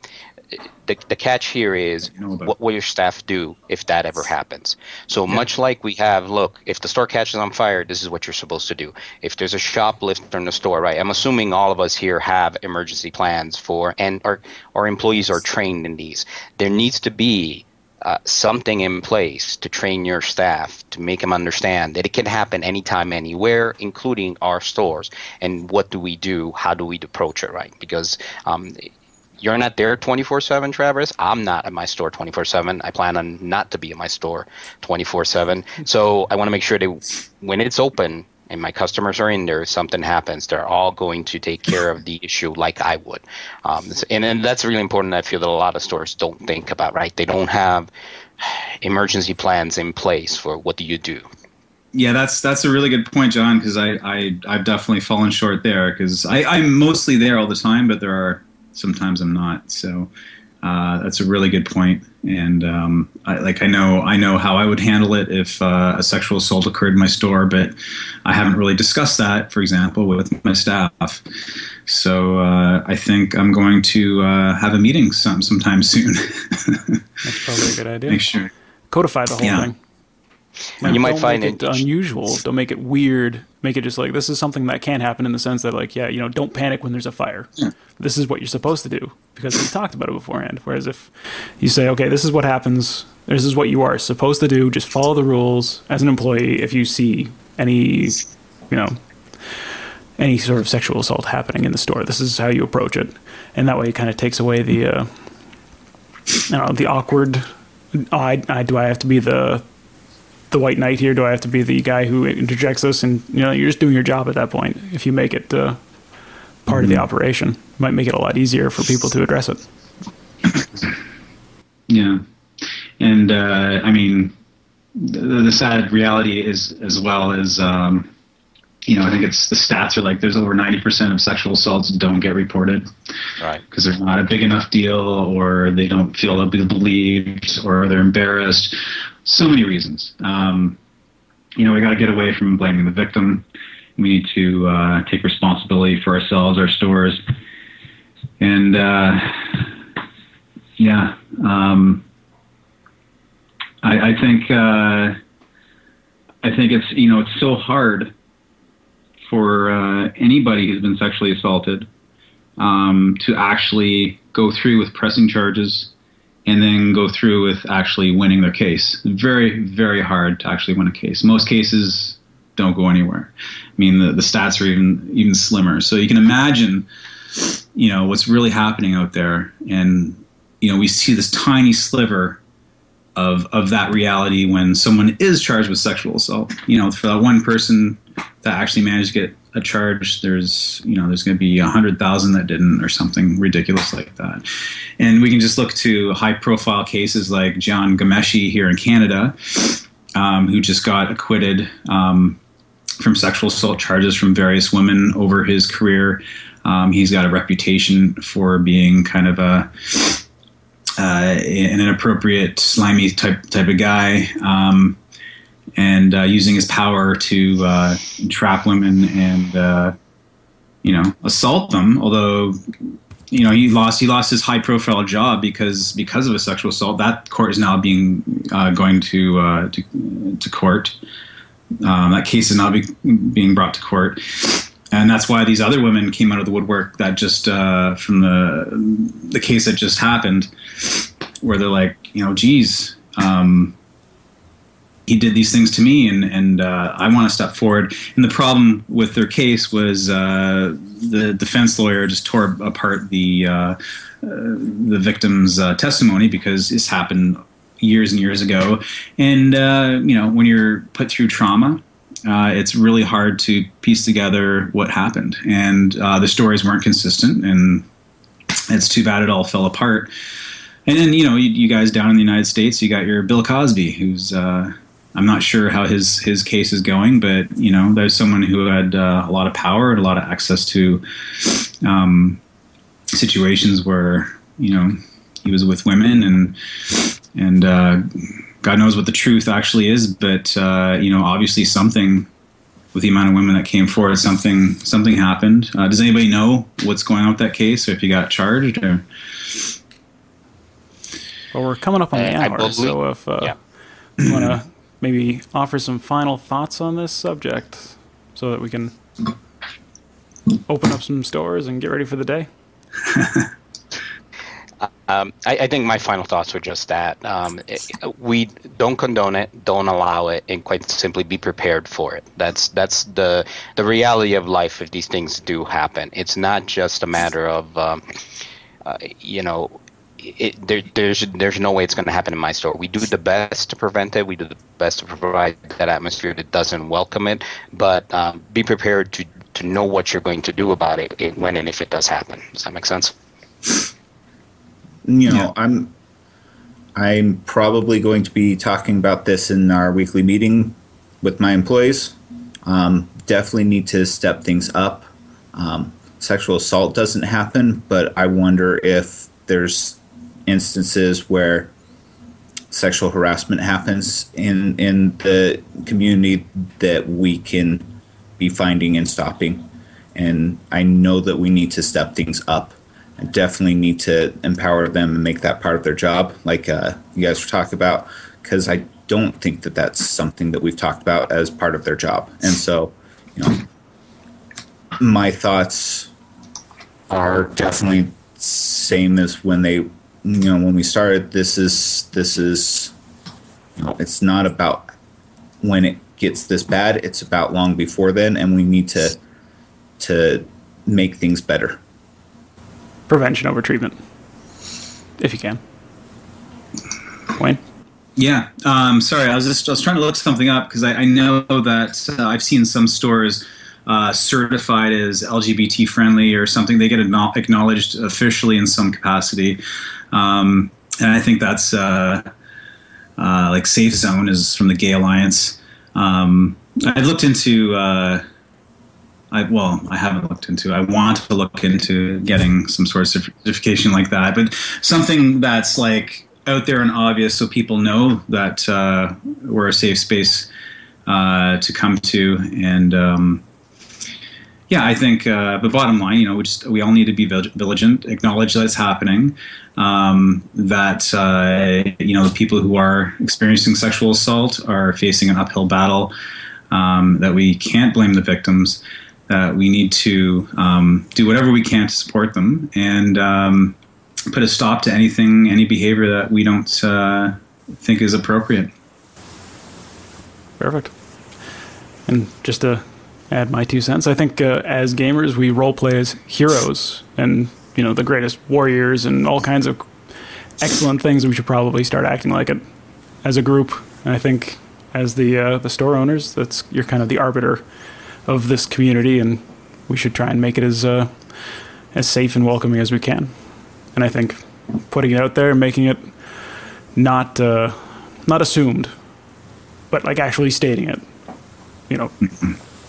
the, the catch here is what will your staff do if that ever happens? So yeah. much like we have, look, if the store catches on fire, this is what you're supposed to do. If there's a shoplifter in the store, right? I'm assuming all of us here have emergency plans for, and our, our employees are trained in these. There needs to be uh, something in place to train your staff to make them understand that it can happen anytime, anywhere, including our stores. And what do we do? How do we approach it, right? Because um, you're not there 24 7 travis i'm not at my store 24 7 i plan on not to be at my store 24 7 so i want to make sure that when it's open and my customers are in there something happens they're all going to take care of the issue like i would um, and, and that's really important i feel that a lot of stores don't think about right they don't have emergency plans in place for what do you do yeah, that's that's a really good point, John. Because I, I I've definitely fallen short there. Because I'm mostly there all the time, but there are sometimes I'm not. So uh, that's a really good point. And um, I, like I know I know how I would handle it if uh, a sexual assault occurred in my store, but I haven't really discussed that, for example, with my staff. So uh, I think I'm going to uh, have a meeting some sometime soon. that's probably a good idea. Make sure codify the whole yeah. thing. Like, you might find it, unusual. Don't make it weird. Make it just like this is something that can happen in the sense that like yeah, you know, don't panic when there's a fire. Yeah. This is what you're supposed to do because we talked about it beforehand. Whereas if you say okay, this is what happens. This is what you are supposed to do. Just follow the rules as an employee. If you see any, you know, any sort of sexual assault happening in the store, this is how you approach it, and that way it kind of takes away the, uh, I don't know, the awkward. Oh, I, I do I have to be the the white knight here? Do I have to be the guy who interjects this? And you know, you're just doing your job at that point. If you make it uh, part mm-hmm. of the mm-hmm. operation, it might make it a lot easier for people to address it. Yeah, and uh, I mean, the, the, sad reality is as well as. Um, you know, I think it's the stats are like there's over 90% of sexual assaults don't get reported. Right. Because they're not a big enough deal or they don't feel they'll be believed or they're embarrassed so many reasons. Um, you know, we got to get away from blaming the victim. We need to uh, take responsibility for ourselves, our stores, and uh, yeah, um, I, I, think uh, I think it's you know it's so hard for uh, anybody who's been sexually assaulted um, to actually go through with pressing charges and then go through with actually winning their case. Very, very hard to actually win a case. Most cases don't go anywhere. I mean, the, the stats are even even slimmer. So you can imagine, you know, what's really happening out there, and you know, we see this tiny sliver of of that reality when someone is charged with sexual assault. You know, for that one person that actually managed to get a charge, there's you know there's going to be a hundred thousand that didn't, or something ridiculous like that. And we can just look to high profile cases like John Ghomeshi here in Canada. um, who just got acquitted um, from sexual assault charges from various women over his career. Um, he's got a reputation for being kind of a uh, an inappropriate, slimy type type of guy, um, and uh, using his power to uh, trap women and uh, you know assault them. Although you know he lost he lost his high profile job because because of a sexual assault. That court is now being uh, going to, uh, to to court. Um, that case is now be, being brought to court, and that's why these other women came out of the woodwork. That just uh, from the the case that just happened, where they're like, you know, geez, um, he did these things to me, and and uh, I want to step forward. And the problem with their case was uh, the defense lawyer just tore apart the uh, the victim's uh, testimony because this happened years and years ago. And uh, you know, when you're put through trauma, uh, it's really hard to piece together what happened. And uh, the stories weren't consistent, and it's too bad it all fell apart. And then you know, you, you guys down in the United States, you got your Bill Cosby, who's uh, I'm not sure how his his case is going, but you know, there's someone who had uh, a lot of power and a lot of access to um, situations where you know he was with women and and uh, God knows what the truth actually is, but uh, you know, obviously something with the amount of women that came forward, something something happened. Uh, does anybody know what's going on with that case, or if you got charged? Or well, we're coming up on the Uh, I hour, believe- so if uh, yeah. you want to maybe offer some final thoughts on this subject, so that we can open up some stores and get ready for the day. Um, I, I think my final thoughts were just that um, it, we don't condone it, don't allow it, and quite simply be prepared for it. That's that's the the reality of life. If these things do happen, it's not just a matter of um, uh, you know. It, there, there's there's no way it's going to happen in my store. We do the best to prevent it. We do the best to provide that atmosphere that doesn't welcome it. But um, be prepared to to know what you're going to do about it, it when and if it does happen. Does that make sense? You know Yeah. i'm i'm probably going to be talking about this in our weekly meeting with my employees. Um, definitely need to step things up. Um, sexual assault doesn't happen but i wonder if there's instances where sexual harassment happens in in the community that we can be finding and stopping. And i know that we need to step things up I definitely need to empower them and make that part of their job, like uh, you guys were talking about, because I don't think that that's something that we've talked about as part of their job. And so, you know, my thoughts are definitely same as when they, you know, when we started. This is this is, you know, it's not about when it gets this bad. It's about long before then, and we need to to make things better. Prevention over treatment, if you can. Wayne. Yeah, um, sorry, I was just I was trying to look something up because I, I know that uh, I've seen some stores uh, certified as LGBT friendly or something. They get acknowledged officially in some capacity, um, and I think that's uh, uh, like Safe Zone is from the Gay Alliance. Um, I looked into. I, well, I haven't looked into. I want to look into getting some sort of certification like that, but something that's like out there and obvious, so people know that uh, we're a safe space uh, to come to. And um, yeah, I think. Uh, but bottom line, you know, we just we all need to be vigilant, acknowledge that it's happening. Um, that uh, you know, the people who are experiencing sexual assault are facing an uphill battle. Um, that we can't blame the victims we need to um, do whatever we can to support them and um, put a stop to anything, any behavior that we don't uh, think is appropriate. Perfect. And just to add my two cents, I think uh, as gamers we role play as heroes and you know the greatest warriors and all kinds of excellent things. We should probably start acting like it as a group. And I think as the uh, the store owners, that's you're kind of the arbiter of this community, and we should try and make it as uh, as safe and welcoming as we can. And I think putting it out there, and making it not uh, not assumed, but like actually stating it. You know,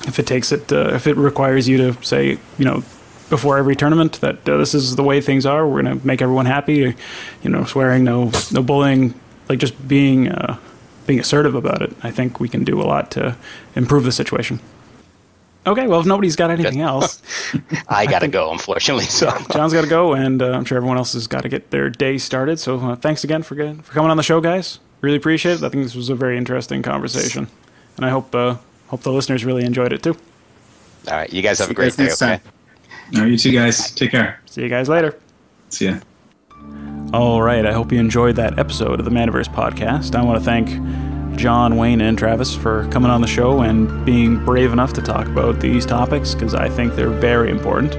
if it takes it, uh, if it requires you to say, you know, before every tournament that uh, this is the way things are, we're gonna make everyone happy. You know, swearing, no, no bullying, like just being, uh, being assertive about it. I think we can do a lot to improve the situation. Okay, well, if nobody's got anything else, I gotta go, unfortunately. So John's got to go, and uh, I'm sure everyone else has got to get their day started. So uh, thanks again for get, for coming on the show, guys. Really appreciate it. I think this was a very interesting conversation, and I hope uh, hope the listeners really enjoyed it too. all right, you guys have a great day. next Okay. time. All right, you two guys, take care. See you guys later. See ya. All right, I hope you enjoyed that episode of the Manaverse podcast. I want to thank John, Wayne, and Travis for coming on the show and being brave enough to talk about these topics because I think they're very important.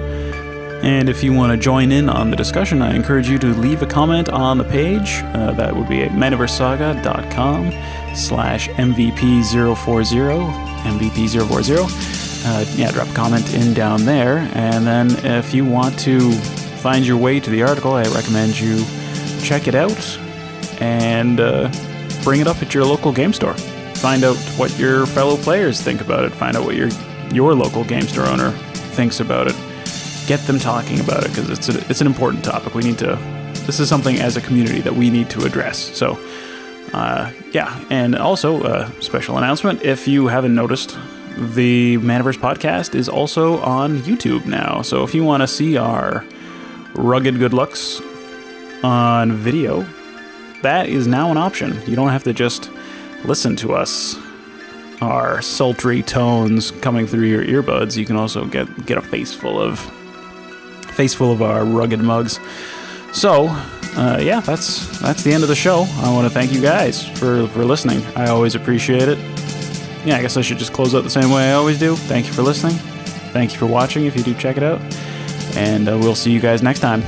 And if you want to join in on the discussion, I encourage you to leave a comment on the page. Uh, that would be at manaversesaga.com slash MVP040, MVP040. Uh, yeah, drop a comment in down there. And then if you want to find your way to the article, I recommend you check it out and uh, bring it up at your local game store. Find out what your fellow players think about it. Find out what your your local game store owner thinks about it. Get them talking about it because it's a, it's an important topic. We need to. This is something as a community that we need to address. So, uh, yeah, and also a special announcement: if you haven't noticed, the Manaverse podcast is also on YouTube now. So if you want to see our rugged good looks on video, that is now an option. You don't have to just listen to us, our sultry tones coming through your earbuds. You can also get get a face full of face full of our rugged mugs. So, uh, yeah, that's that's the end of the show. I want to thank you guys for for listening. I always appreciate it. Yeah, I guess I should just close out the same way I always do. Thank you for listening. Thank you for watching if you do check it out. And uh, we'll see you guys next time.